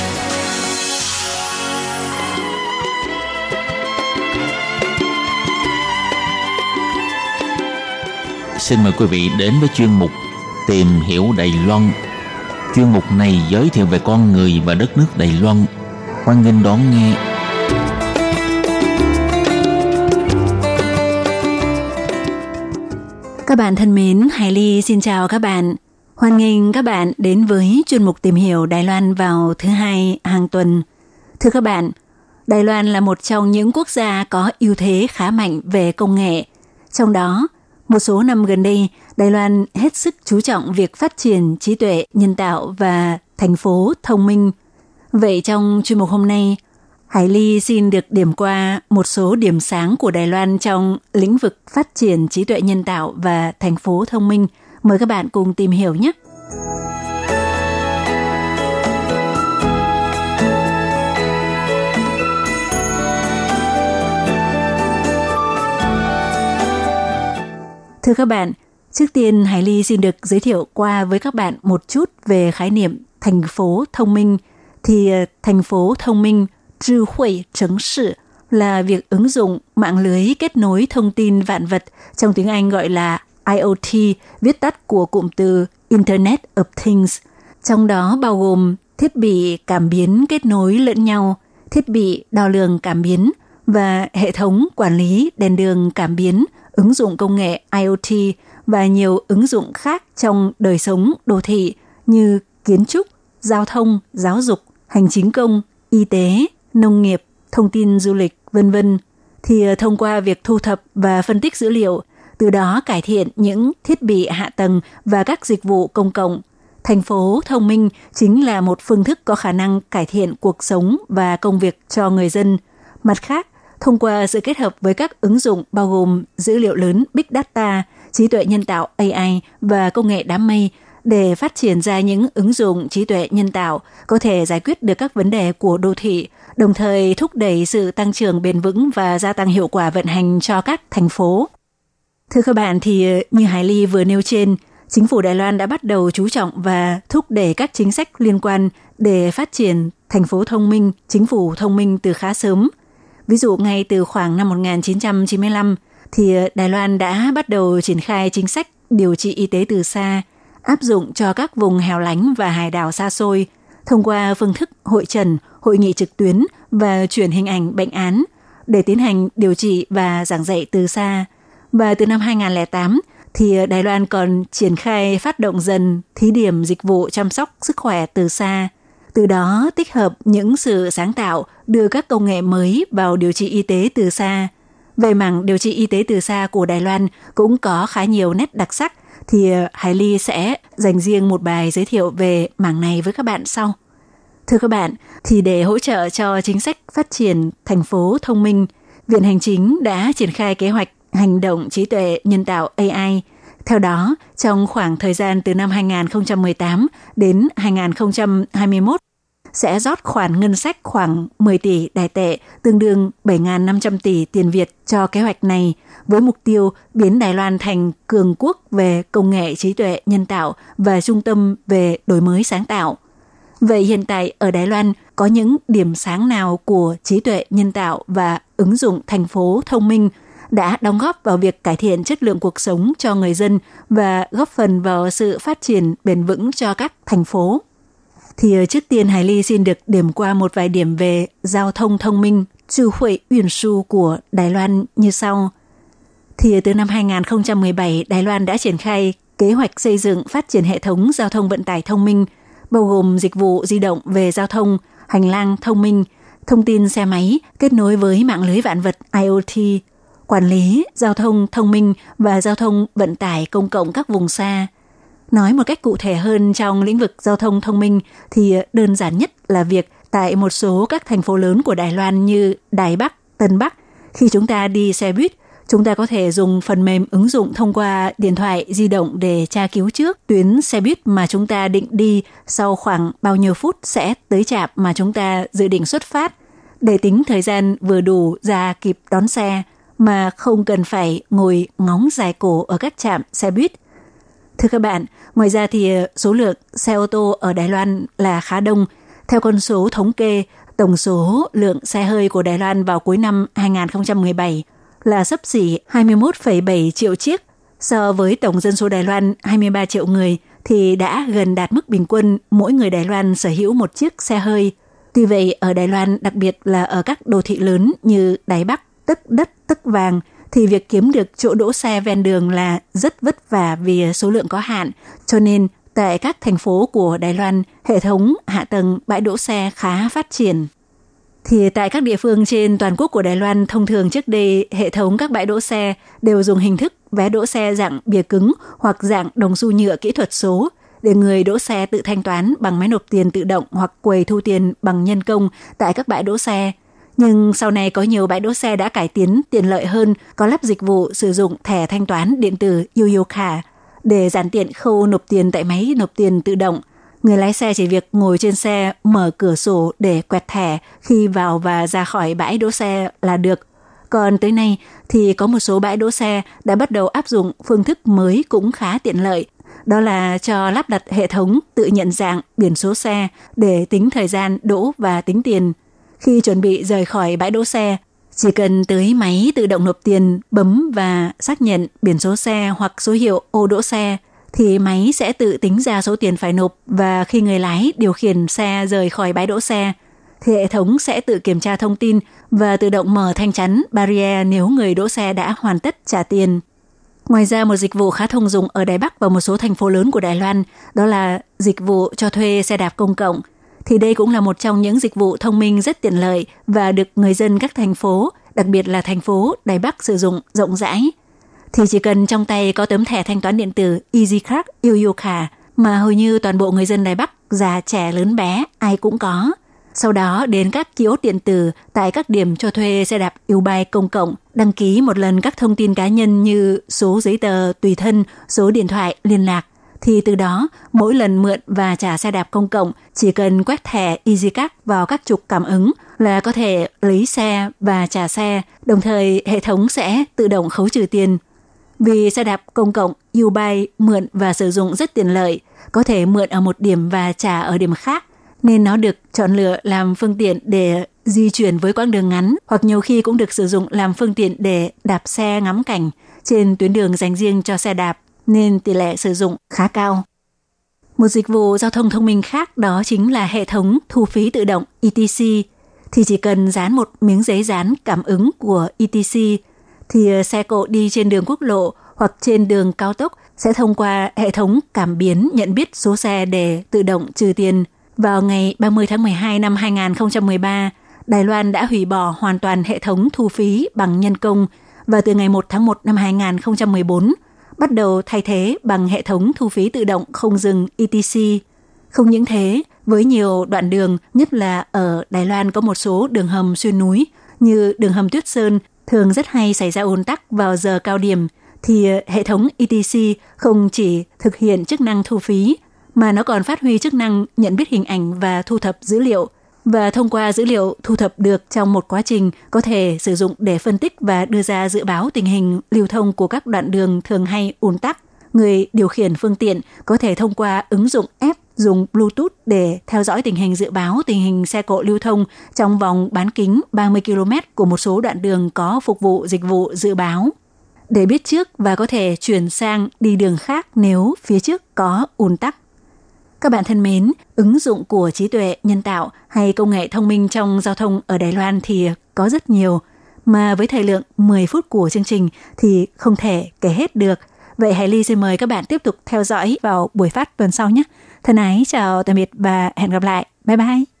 Xin mời quý vị đến với chuyên mục Tìm hiểu Đài Loan. Chuyên mục này giới thiệu về con người và đất nước Đài Loan. Hoan nghênh đón nghe. Các bạn thân mến, Hải Ly xin chào các bạn. Hoan nghênh các bạn đến với chuyên mục tìm hiểu Đài Loan vào thứ hai hàng tuần. Thưa các bạn, Đài Loan là một trong những quốc gia có ưu thế khá mạnh về công nghệ. Trong đó, một số năm gần đây, Đài Loan hết sức chú trọng việc phát triển trí tuệ nhân tạo và thành phố thông minh. Vậy trong chuyên mục hôm nay, Hải Ly xin được điểm qua một số điểm sáng của Đài Loan trong lĩnh vực phát triển trí tuệ nhân tạo và thành phố thông minh. Mời các bạn cùng tìm hiểu nhé. Thưa các bạn, trước tiên Hải Ly xin được giới thiệu qua với các bạn một chút về khái niệm thành phố thông minh. Thì ờ, thành phố thông minh, trư huệ chứng sự là việc ứng dụng mạng lưới kết nối thông tin vạn vật trong tiếng Anh gọi là IoT, viết tắt của cụm từ Internet of Things. Trong đó bao gồm thiết bị cảm biến kết nối lẫn nhau, thiết bị đo lường cảm biến, và hệ thống quản lý đèn đường cảm biến – ứng dụng công nghệ IoT và nhiều ứng dụng khác trong đời sống đô thị như kiến trúc, giao thông, giáo dục, hành chính công, y tế, nông nghiệp, thông tin du lịch, vân vân thì ờ, thông qua việc thu thập và phân tích dữ liệu, từ đó cải thiện những thiết bị hạ tầng và các dịch vụ công cộng. Thành phố thông minh chính là một phương thức có khả năng cải thiện cuộc sống và công việc cho người dân. Mặt khác, thông qua sự kết hợp với các ứng dụng bao gồm dữ liệu lớn Big Data, trí tuệ nhân tạo AI và công nghệ đám mây để phát triển ra những ứng dụng trí tuệ nhân tạo có thể giải quyết được các vấn đề của đô thị, đồng thời thúc đẩy sự tăng trưởng bền vững và gia tăng hiệu quả vận hành cho các thành phố. Thưa các bạn thì ờ, như Hải Ly vừa nêu trên, chính phủ Đài Loan đã bắt đầu chú trọng và thúc đẩy các chính sách liên quan để phát triển thành phố thông minh, chính phủ thông minh từ khá sớm – Ví dụ ngay từ khoảng năm 1995 thì ờ, Đài Loan đã bắt đầu triển khai chính sách điều trị y tế từ xa, áp dụng cho các vùng hẻo lánh và hải đảo xa xôi thông qua phương thức hội trần, hội nghị trực tuyến và chuyển hình ảnh bệnh án để tiến hành điều trị và giảng dạy từ xa. Và từ năm 2008 thì ờ, Đài Loan còn triển khai phát động dần thí điểm dịch vụ chăm sóc sức khỏe từ xa – từ đó tích hợp những sự sáng tạo đưa các công nghệ mới vào điều trị y tế từ xa. Về mảng điều trị y tế từ xa của Đài Loan cũng có khá nhiều nét đặc sắc, thì ờ, Hải Ly sẽ dành riêng một bài giới thiệu về mảng này với các bạn sau. Thưa các bạn, thì để hỗ trợ cho chính sách phát triển thành phố thông minh, Viện Hành Chính đã triển khai kế hoạch hành động trí tuệ nhân tạo AI theo đó, trong khoảng thời gian từ năm 2018 đến 2021, sẽ rót khoản ngân sách khoảng 10 tỷ đài tệ, tương đương 7.500 tỷ tiền Việt cho kế hoạch này, với mục tiêu biến Đài Loan thành cường quốc về công nghệ trí tuệ nhân tạo và trung tâm về đổi mới sáng tạo. Vậy hiện tại ở Đài Loan có những điểm sáng nào của trí tuệ nhân tạo và ứng dụng thành phố thông minh đã đóng góp vào việc cải thiện chất lượng cuộc sống cho người dân và góp phần vào sự phát triển bền vững cho các thành phố. Thì ờ, trước tiên Hải Ly xin được điểm qua một vài điểm về giao thông thông minh, Trừ Huệ Uyển Su của Đài Loan như sau. Thì ờ, từ năm 2017, Đài Loan đã triển khai kế hoạch xây dựng phát triển hệ thống giao thông vận tải thông minh, bao gồm dịch vụ di động về giao thông, hành lang thông minh, thông tin xe máy kết nối với mạng lưới vạn vật IoT, quản lý giao thông thông minh và giao thông vận tải công cộng các vùng xa. Nói một cách cụ thể hơn trong lĩnh vực giao thông thông minh thì đơn giản nhất là việc tại một số các thành phố lớn của Đài Loan như Đài Bắc, Tân Bắc, khi chúng ta đi xe buýt, chúng ta có thể dùng phần mềm ứng dụng thông qua điện thoại di động để tra cứu trước tuyến xe buýt mà chúng ta định đi sau khoảng bao nhiêu phút sẽ tới trạm mà chúng ta dự định xuất phát để tính thời gian vừa đủ ra kịp đón xe mà không cần phải ngồi ngóng dài cổ ở các trạm xe buýt. Thưa các bạn, ngoài ra thì ờ, số lượng xe ô tô ở Đài Loan là khá đông. Theo con số thống kê, tổng số lượng xe hơi của Đài Loan vào cuối năm 2017 là sấp xỉ 21,7 triệu chiếc. So với tổng dân số Đài Loan 23 triệu người thì đã gần đạt mức bình quân mỗi người Đài Loan sở hữu một chiếc xe hơi. Tuy vậy, ở Đài Loan, đặc biệt là ở các đô thị lớn như Đài Bắc, tức đất, tức vàng, thì việc kiếm được chỗ đỗ xe ven đường là rất vất vả vì số lượng có hạn. Cho nên, tại các thành phố của Đài Loan, hệ thống hạ tầng bãi đỗ xe khá phát triển. Thì tại các địa phương trên toàn quốc của Đài Loan, thông thường trước đây hệ thống các bãi đỗ xe đều dùng hình thức vé đỗ xe dạng bìa cứng hoặc dạng đồng xu nhựa kỹ thuật số để người đỗ xe tự thanh toán bằng máy nộp tiền tự động hoặc quầy thu tiền bằng nhân công tại các bãi đỗ xe. Nhưng sau này có nhiều bãi đỗ xe đã cải tiến tiện lợi hơn, có lắp dịch vụ sử dụng thẻ thanh toán điện tử Yoyoka để giản tiện khâu nộp tiền tại máy nộp tiền tự động. Người lái xe chỉ việc ngồi trên xe, mở cửa sổ để quẹt thẻ khi vào và ra khỏi bãi đỗ xe là được. Còn tới nay thì có một số bãi đỗ xe đã bắt đầu áp dụng phương thức mới cũng khá tiện lợi. Đó là cho lắp đặt hệ thống tự nhận dạng biển số xe để tính thời gian đỗ và tính tiền. Khi chuẩn bị rời khỏi bãi đỗ xe, chỉ cần tới máy tự động nộp tiền, bấm và xác nhận biển số xe hoặc số hiệu ô đỗ xe, thì máy sẽ tự tính ra số tiền phải nộp và khi người lái điều khiển xe rời khỏi bãi đỗ xe, thì hệ thống sẽ tự kiểm tra thông tin và tự động mở thanh chắn barrier nếu người đỗ xe đã hoàn tất trả tiền. Ngoài ra một dịch vụ khá thông dụng ở Đài Bắc và một số thành phố lớn của Đài Loan đó là dịch vụ cho thuê xe đạp công cộng. Thì đây cũng là một trong những dịch vụ thông minh rất tiện lợi và được người dân các thành phố, đặc biệt là thành phố Đài Bắc sử dụng rộng rãi. Thì chỉ cần trong tay có tấm thẻ thanh toán điện tử EasyCard Yoyoka mà hầu như toàn bộ người dân Đài Bắc, già trẻ lớn bé, ai cũng có. Sau đó đến các kiosk điện tử tại các điểm cho thuê xe đạp yêu bay công cộng, đăng ký một lần các thông tin cá nhân như số giấy tờ tùy thân, số điện thoại liên lạc. Thì từ đó, mỗi lần mượn và trả xe đạp công cộng chỉ cần quét thẻ EasyCard vào các trục cảm ứng là có thể lấy xe và trả xe, đồng thời hệ thống sẽ tự động khấu trừ tiền. Vì xe đạp công cộng, U-Bike mượn và sử dụng rất tiện lợi, có thể mượn ở một điểm và trả ở điểm khác nên nó được chọn lựa làm phương tiện để di chuyển với quãng đường ngắn hoặc nhiều khi cũng được sử dụng làm phương tiện để đạp xe ngắm cảnh trên tuyến đường dành riêng cho xe đạp nên tỷ lệ sử dụng khá cao. Một dịch vụ giao thông thông minh khác đó chính là hệ thống thu phí tự động ETC thì chỉ cần dán một miếng giấy dán cảm ứng của ETC thì xe cộ đi trên đường quốc lộ hoặc trên đường cao tốc sẽ thông qua hệ thống cảm biến nhận biết số xe để tự động trừ tiền vào ngày 30 tháng 12 năm 2013, Đài Loan đã hủy bỏ hoàn toàn hệ thống thu phí bằng nhân công và từ ngày 1 tháng 1 năm 2014 bắt đầu thay thế bằng hệ thống thu phí tự động không dừng ETC. Không những thế, với nhiều đoạn đường, nhất là ở Đài Loan có một số đường hầm xuyên núi như đường hầm Tuyết Sơn thường rất hay xảy ra ồn tắc vào giờ cao điểm, thì hệ thống ETC không chỉ thực hiện chức năng thu phí mà nó còn phát huy chức năng nhận biết hình ảnh và thu thập dữ liệu và thông qua dữ liệu thu thập được trong một quá trình có thể sử dụng để phân tích và đưa ra dự báo tình hình lưu thông của các đoạn đường thường hay ùn tắc. Người điều khiển phương tiện có thể thông qua ứng dụng app dùng Bluetooth để theo dõi tình hình dự báo tình hình xe cộ lưu thông trong vòng bán kính 30 km của một số đoạn đường có phục vụ dịch vụ dự báo. Để biết trước và có thể chuyển sang đi đường khác nếu phía trước có ùn tắc. Các bạn thân mến, ứng dụng của trí tuệ nhân tạo hay công nghệ thông minh trong giao thông ở Đài Loan thì có rất nhiều, mà với thời lượng 10 phút của chương trình thì không thể kể hết được. Vậy Hải Ly xin mời các bạn tiếp tục theo dõi vào buổi phát tuần sau nhé. Thân ái chào tạm biệt và hẹn gặp lại. Bye bye.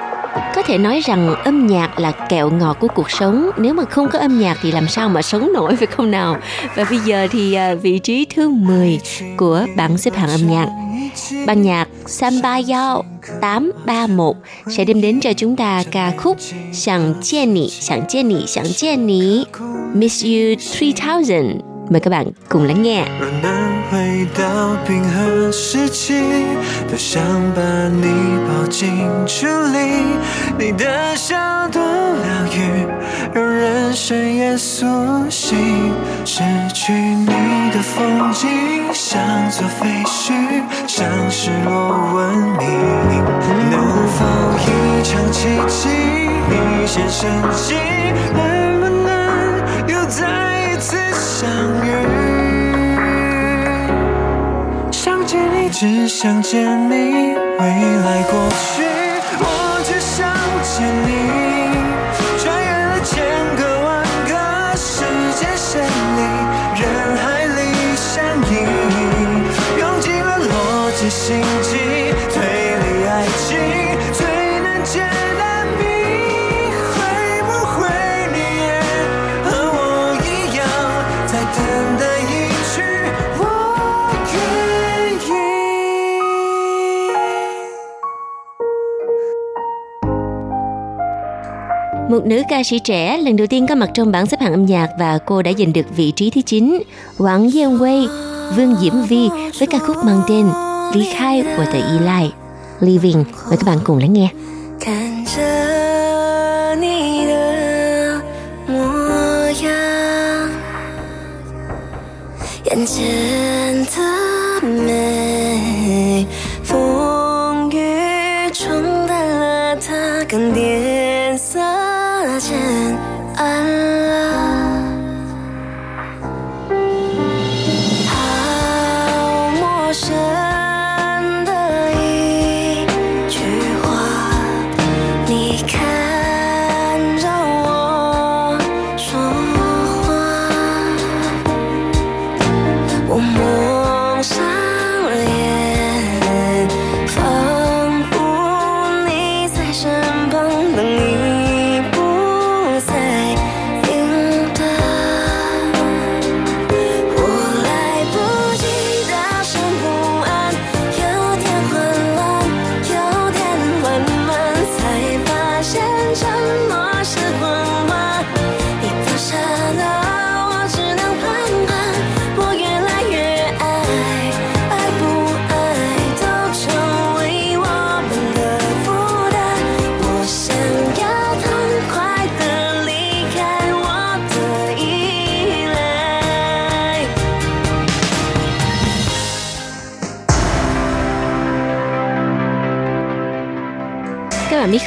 Có thể nói rằng âm nhạc là kẹo ngọt của cuộc sống. Nếu mà không có âm nhạc thì làm sao mà sống nổi phải không nào? Và bây giờ thì à, vị trí thứ 10 của bảng xếp hạng âm nhạc. Ban nhạc Samba Yao 831 sẽ đem đến cho chúng ta ca khúc Sẵn Chiên Nì, Sẵn Chiên Nì, Sẵn Chiên Nì Miss You 3000. Mời các bạn cùng lắng nghe. 回到冰河时期，多想把你抱进处理。你的笑多疗愈，让人深夜苏醒。失去你的风景，像座废墟，像失落文明。能否一场奇迹，一线生机？能不能又再一次相遇？见你只想见你，未来过去，我只想见你。Một nữ ca sĩ trẻ lần đầu tiên có mặt trong bảng xếp hạng âm nhạc và cô đã giành được vị trí thứ 9. Wang Yeongwei, Vương Diễm Vi với ca khúc mang tên Lý Khai của tờ Y Lai. Living, mời các bạn cùng lắng nghe. 괜찮다면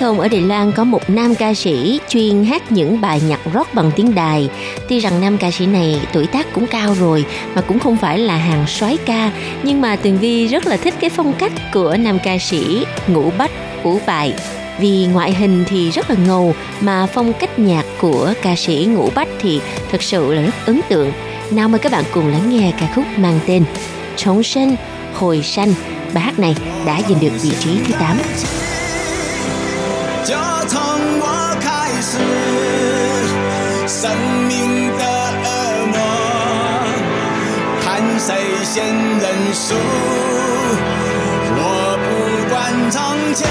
không, ở Đài Loan có một nam ca sĩ chuyên hát những bài nhạc rock bằng tiếng đài. Tuy rằng nam ca sĩ này tuổi tác cũng cao rồi mà cũng không phải là hàng soái ca, nhưng mà Tường Vi rất là thích cái phong cách của nam ca sĩ Ngũ Bách Vũ Bài. Vì ngoại hình thì rất là ngầu mà phong cách nhạc của ca sĩ Ngũ Bách thì thật sự là rất ấn tượng. Nào mời các bạn cùng lắng nghe ca khúc mang tên Trống sinh, hồi sanh. Bài hát này đã giành được vị trí thứ 8. 就从我开始，生命的恶魔，看谁先认输。我不管从前，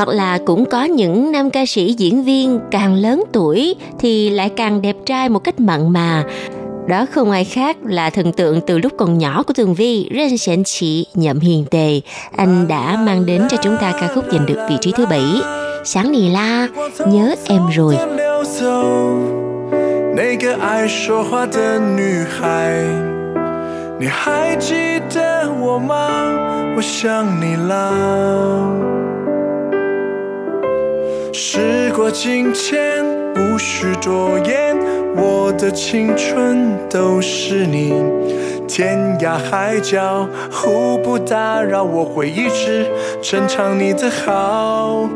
hoặc là cũng có những nam ca sĩ diễn viên càng lớn tuổi thì lại càng đẹp trai một cách mặn mà đó không ai khác là thần tượng từ lúc còn nhỏ của Tường Vi, Ren Sển Chỉ, Nhậm Hiền Tề. Anh đã mang đến cho chúng ta ca khúc giành được vị trí thứ bảy. Sáng nì la, nhớ em rồi. 那个爱说话的女孩，你还记得我吗？我想你了。 时过境迁，无需多言，我的青春都是你。天涯海角互不打扰，我会一直珍藏你的好。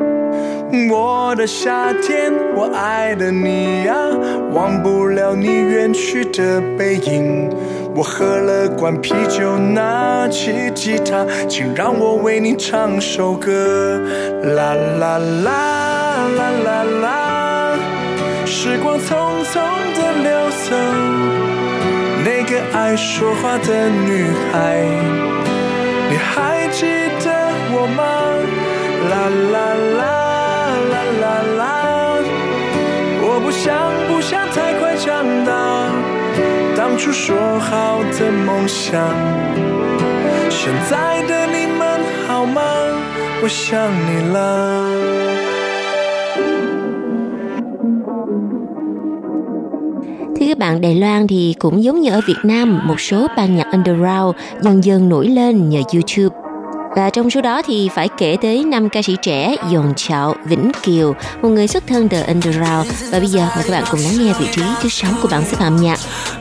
我的夏天，我爱的你呀，忘不了你远去的背影。我喝了罐啤酒，拿起吉他，请让我为你唱首歌，啦啦啦。啦啦啦，时光匆匆的流走，那个爱说话的女孩，你还记得我吗？啦啦啦啦啦啦，我不想不想太快长大，当初说好的梦想，现在的你们好吗？我想你了。Với các bạn, Đài Loan thì cũng giống như ở Việt Nam, một số ban nhạc underground dần dần nổi lên nhờ YouTube. Và trong số đó thì phải kể tới năm ca sĩ trẻ Dồn Chạo, Vĩnh Kiều, một người xuất thân từ underground. Và bây giờ mời các bạn cùng lắng nghe vị trí thứ sáu của bảng xếp hạng nhạc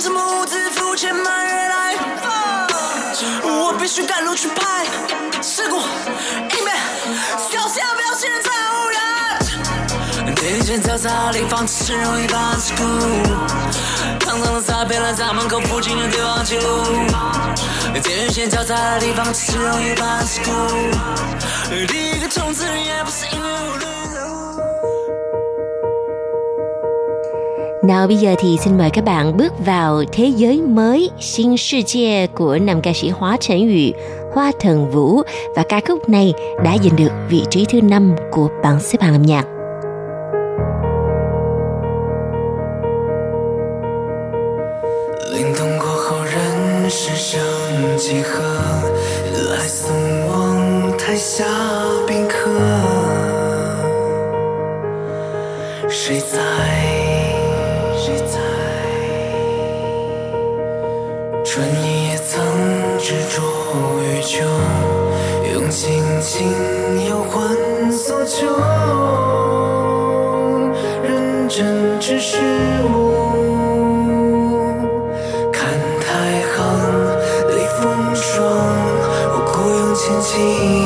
这么物质肤浅务却来我必须赶路去拍事故，一面。表心不要现在无人点一盏较早的地方吃容易胖的故肮脏的照片了在门口附近的丢记录。点一些较早的地方吃容易胖的故第一个冲刺也不是因为无路 Nào bây giờ thì xin mời các bạn bước vào thế giới mới新世界 của nam ca sĩ Hóa Trấn Yu, Hoa Thần Vũ và ca khúc này đã giành được vị trí thứ năm của bảng xếp hạng âm nhạc. 灵动过后，人生像几何，来送往台下宾客。 谁在？ 是我，看太行雷风霜，我孤勇前进。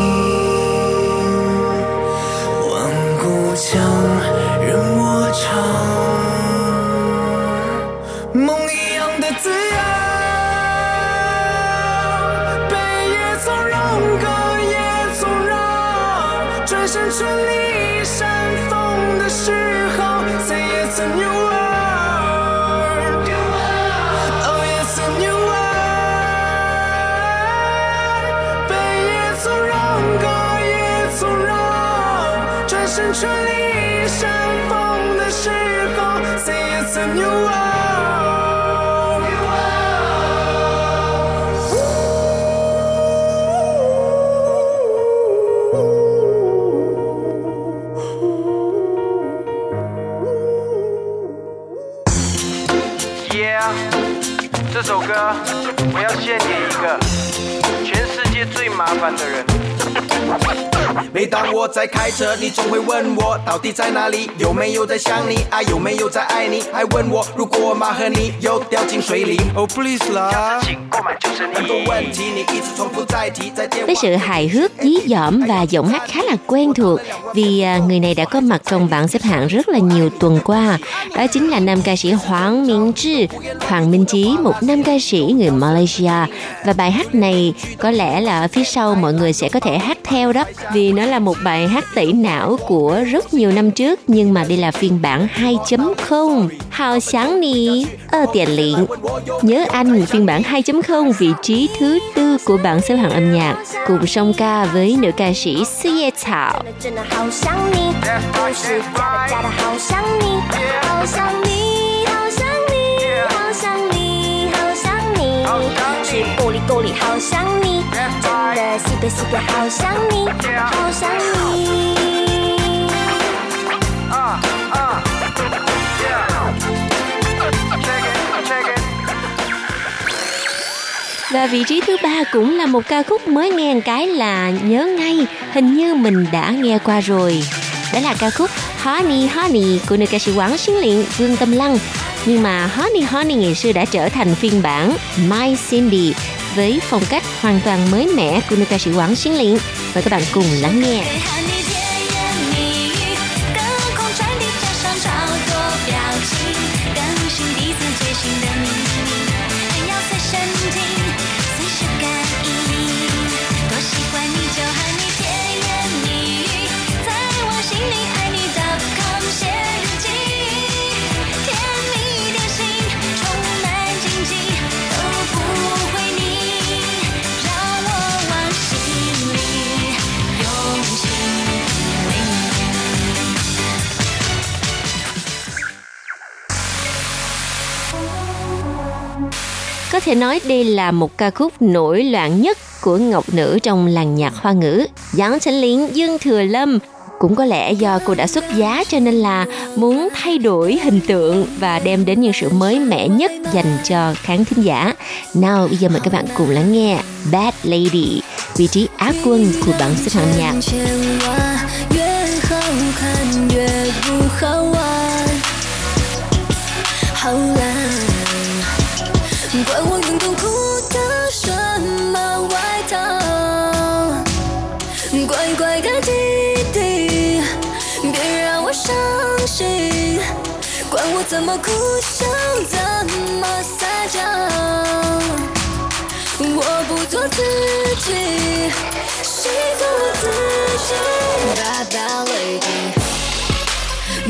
转身春里山峰的时候，Say yes a new world。Yeah，这首歌我要献给一个全世界最麻烦的人。每当我在开车，你总会问我到底在哪里，有没有在想你，啊有没有在爱你，还问我如果马和你又掉进水里。Oh please 啦，很多问题你一直重复再提，在电 Với 话 sự hài hước, dí dỏm và giọng hát khá là quen thuộc vì à, người này đã có mặt trong bảng xếp hạng rất là nhiều tuần qua. Đó chính là nam ca sĩ Hoàng Minh Trí, Hoàng Minh Chí, một nam ca sĩ người Malaysia. Và bài hát này có lẽ là ở phía sau mọi người sẽ có thể hát theo đó vì nó là một bài hát tẩy não của rất nhiều năm trước nhưng mà đây là phiên bản 2.0. Hào sáng nì, ở tiền liện. Nhớ anh phiên bản 2.0 vị trí thứ tư của bảng xếp hạng âm nhạc cùng song ca với nữ ca sĩ Sư Ye Thảo. Yeah. 的好想你，不是假的假的好想你，好想你，好想你，好想你，好想你，是玻璃玻璃好想你，真的西北西北好想你，好想你。 Và vị trí thứ ba cũng là một ca khúc mới nghe một cái là nhớ ngay, hình như mình đã nghe qua rồi. Đó là ca khúc Honey Honey của nữ ca sĩ Quảng Xuyến Liện, Vương Tâm Lăng. Nhưng mà Honey Honey ngày xưa đã trở thành phiên bản My Cindy với phong cách hoàn toàn mới mẻ của nữ ca sĩ Quảng Xuyến Liện. Mời các bạn cùng lắng nghe. Thể nói đây là một ca khúc nổi loạn nhất của ngọc nữ trong làng nhạc hoa ngữ. Giáng Chánh Liễn Dương Thừa Lâm cũng có lẽ do cô đã xuất giá cho nên là muốn thay đổi hình tượng và đem đến những sự mới mẻ nhất dành cho khán thính giả. Nào bây giờ mời các bạn cùng lắng nghe Bad Lady, vị trí á quân của bảng xếp hạng nhạc. 千万越好看越不好玩，好烂。怪我运动裤的什么外套，乖乖的弟弟，别让我伤心。管我怎么哭笑，怎么撒娇。我不做自己，谁做我自己？Bad bad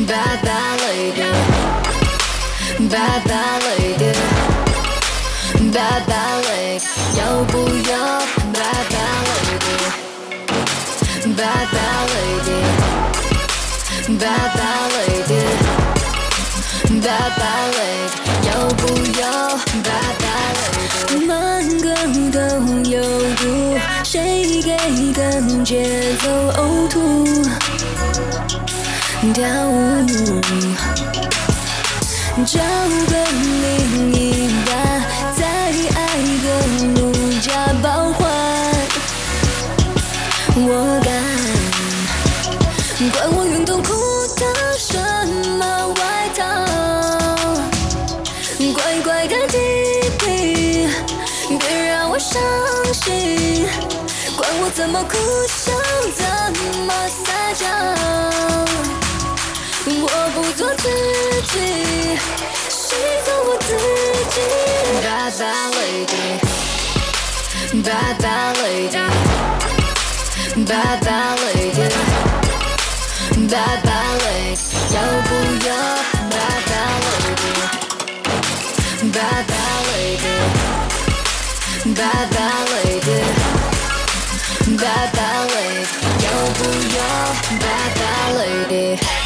lady，bad bad lady，bad bad lady. Bad lady，要不要？Bad bad lady，bad bad lady，bad bad lady。Bad bad lady，要不要？Bad bad lady，满个都有毒，谁给的节奏呕吐？跳舞，找个另一半，哭笑，怎么撒娇，我不做自己，谁做我自己？Bad bad lady，bad bad lady，bad bad lady，bad bad lady，要不要？Bad bad lady，bad bad lady，bad bad lady。Bad bad lady，要不要？Bad bad lady。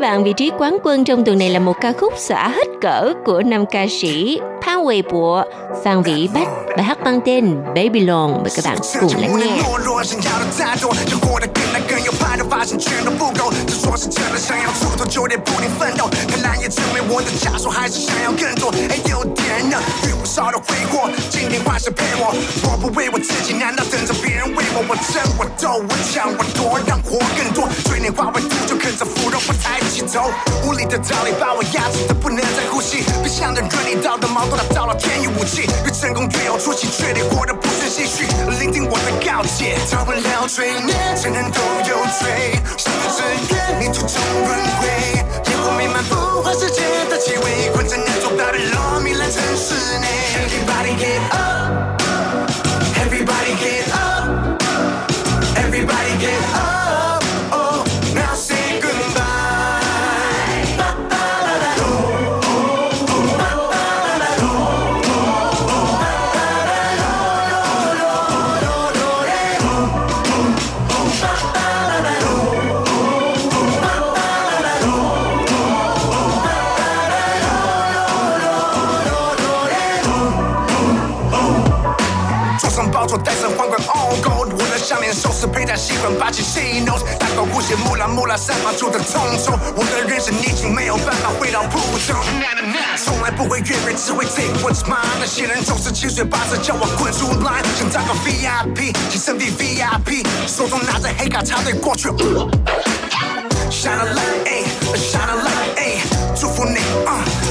Bạn, vị trí quán quân trong tuần này là một ca khúc xả hết cỡ của nam ca sĩ Phan Wei Bộ, Phan Vĩ Bách. Bài hát mang tên Babylon. Mời các bạn cùng lắng nghe. 发现全都不够。只说是真的，想要出头就得不停奋斗。看蓝也成为我的枷锁，还是想要更多。哎，有点呢，遇不少的挥霍，今天换谁陪我？我不为我自己，难道等着别人为我？我争，我斗，我抢，我夺，让活更多。嘴脸化为土，就啃着腐肉，不抬起头。无力的道理把我压制的不能再呼吸，别想着润你道德矛盾，它到了天与武器。越成功越有出息，却得活得不胜唏嘘。聆听我的告诫，逃不了罪孽，人人都有罪。生于自愿，泥土中轮回，烟火弥漫腐化世界的气味，困在难做到的罗糜烂城市内。Everybody get up, everybody get up, everybody get up. 佩戴习惯，霸气 she knows。大口无血，木拉木拉散发出的痛楚。我的人生已经没有办法回到普通，从来不会越轨，只会 take what's mine。那些人总是七嘴八舌，叫我滚出 line。想当个 VIP，提升 V VIP，手中拿着黑卡插队过去。Shine a light, ayy, shine a light, ayy，祝福你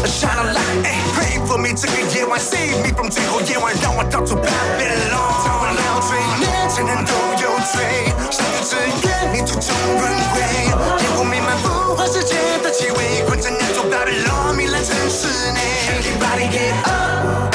，shine a light, ayy, pray for me，这个夜晚 save me from 最后夜晚，让我到处 Babylon，罪孽，人人都有罪，生于自愿，泥土中轮回，烟火弥漫腐化世界的气味，困在难走到的罗糜烂城市内。Everybody get up,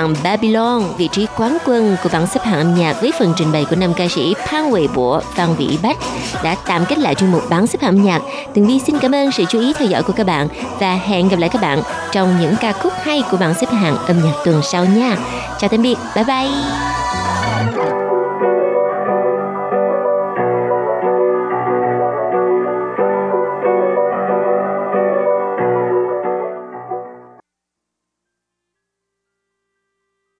bạn Babylon, vị trí quán quân của bảng xếp hạng âm nhạc với phần trình bày của nam ca sĩ Phan Huệ Bủa, Phan Vĩ Bách đã tạm kết lại chuyên mục bảng xếp hạng âm nhạc. Tường Vi xin cảm ơn sự chú ý theo dõi của các bạn và hẹn gặp lại các bạn trong những ca khúc hay của bảng xếp hạng âm nhạc tuần sau nha. Chào tạm biệt, bye bye.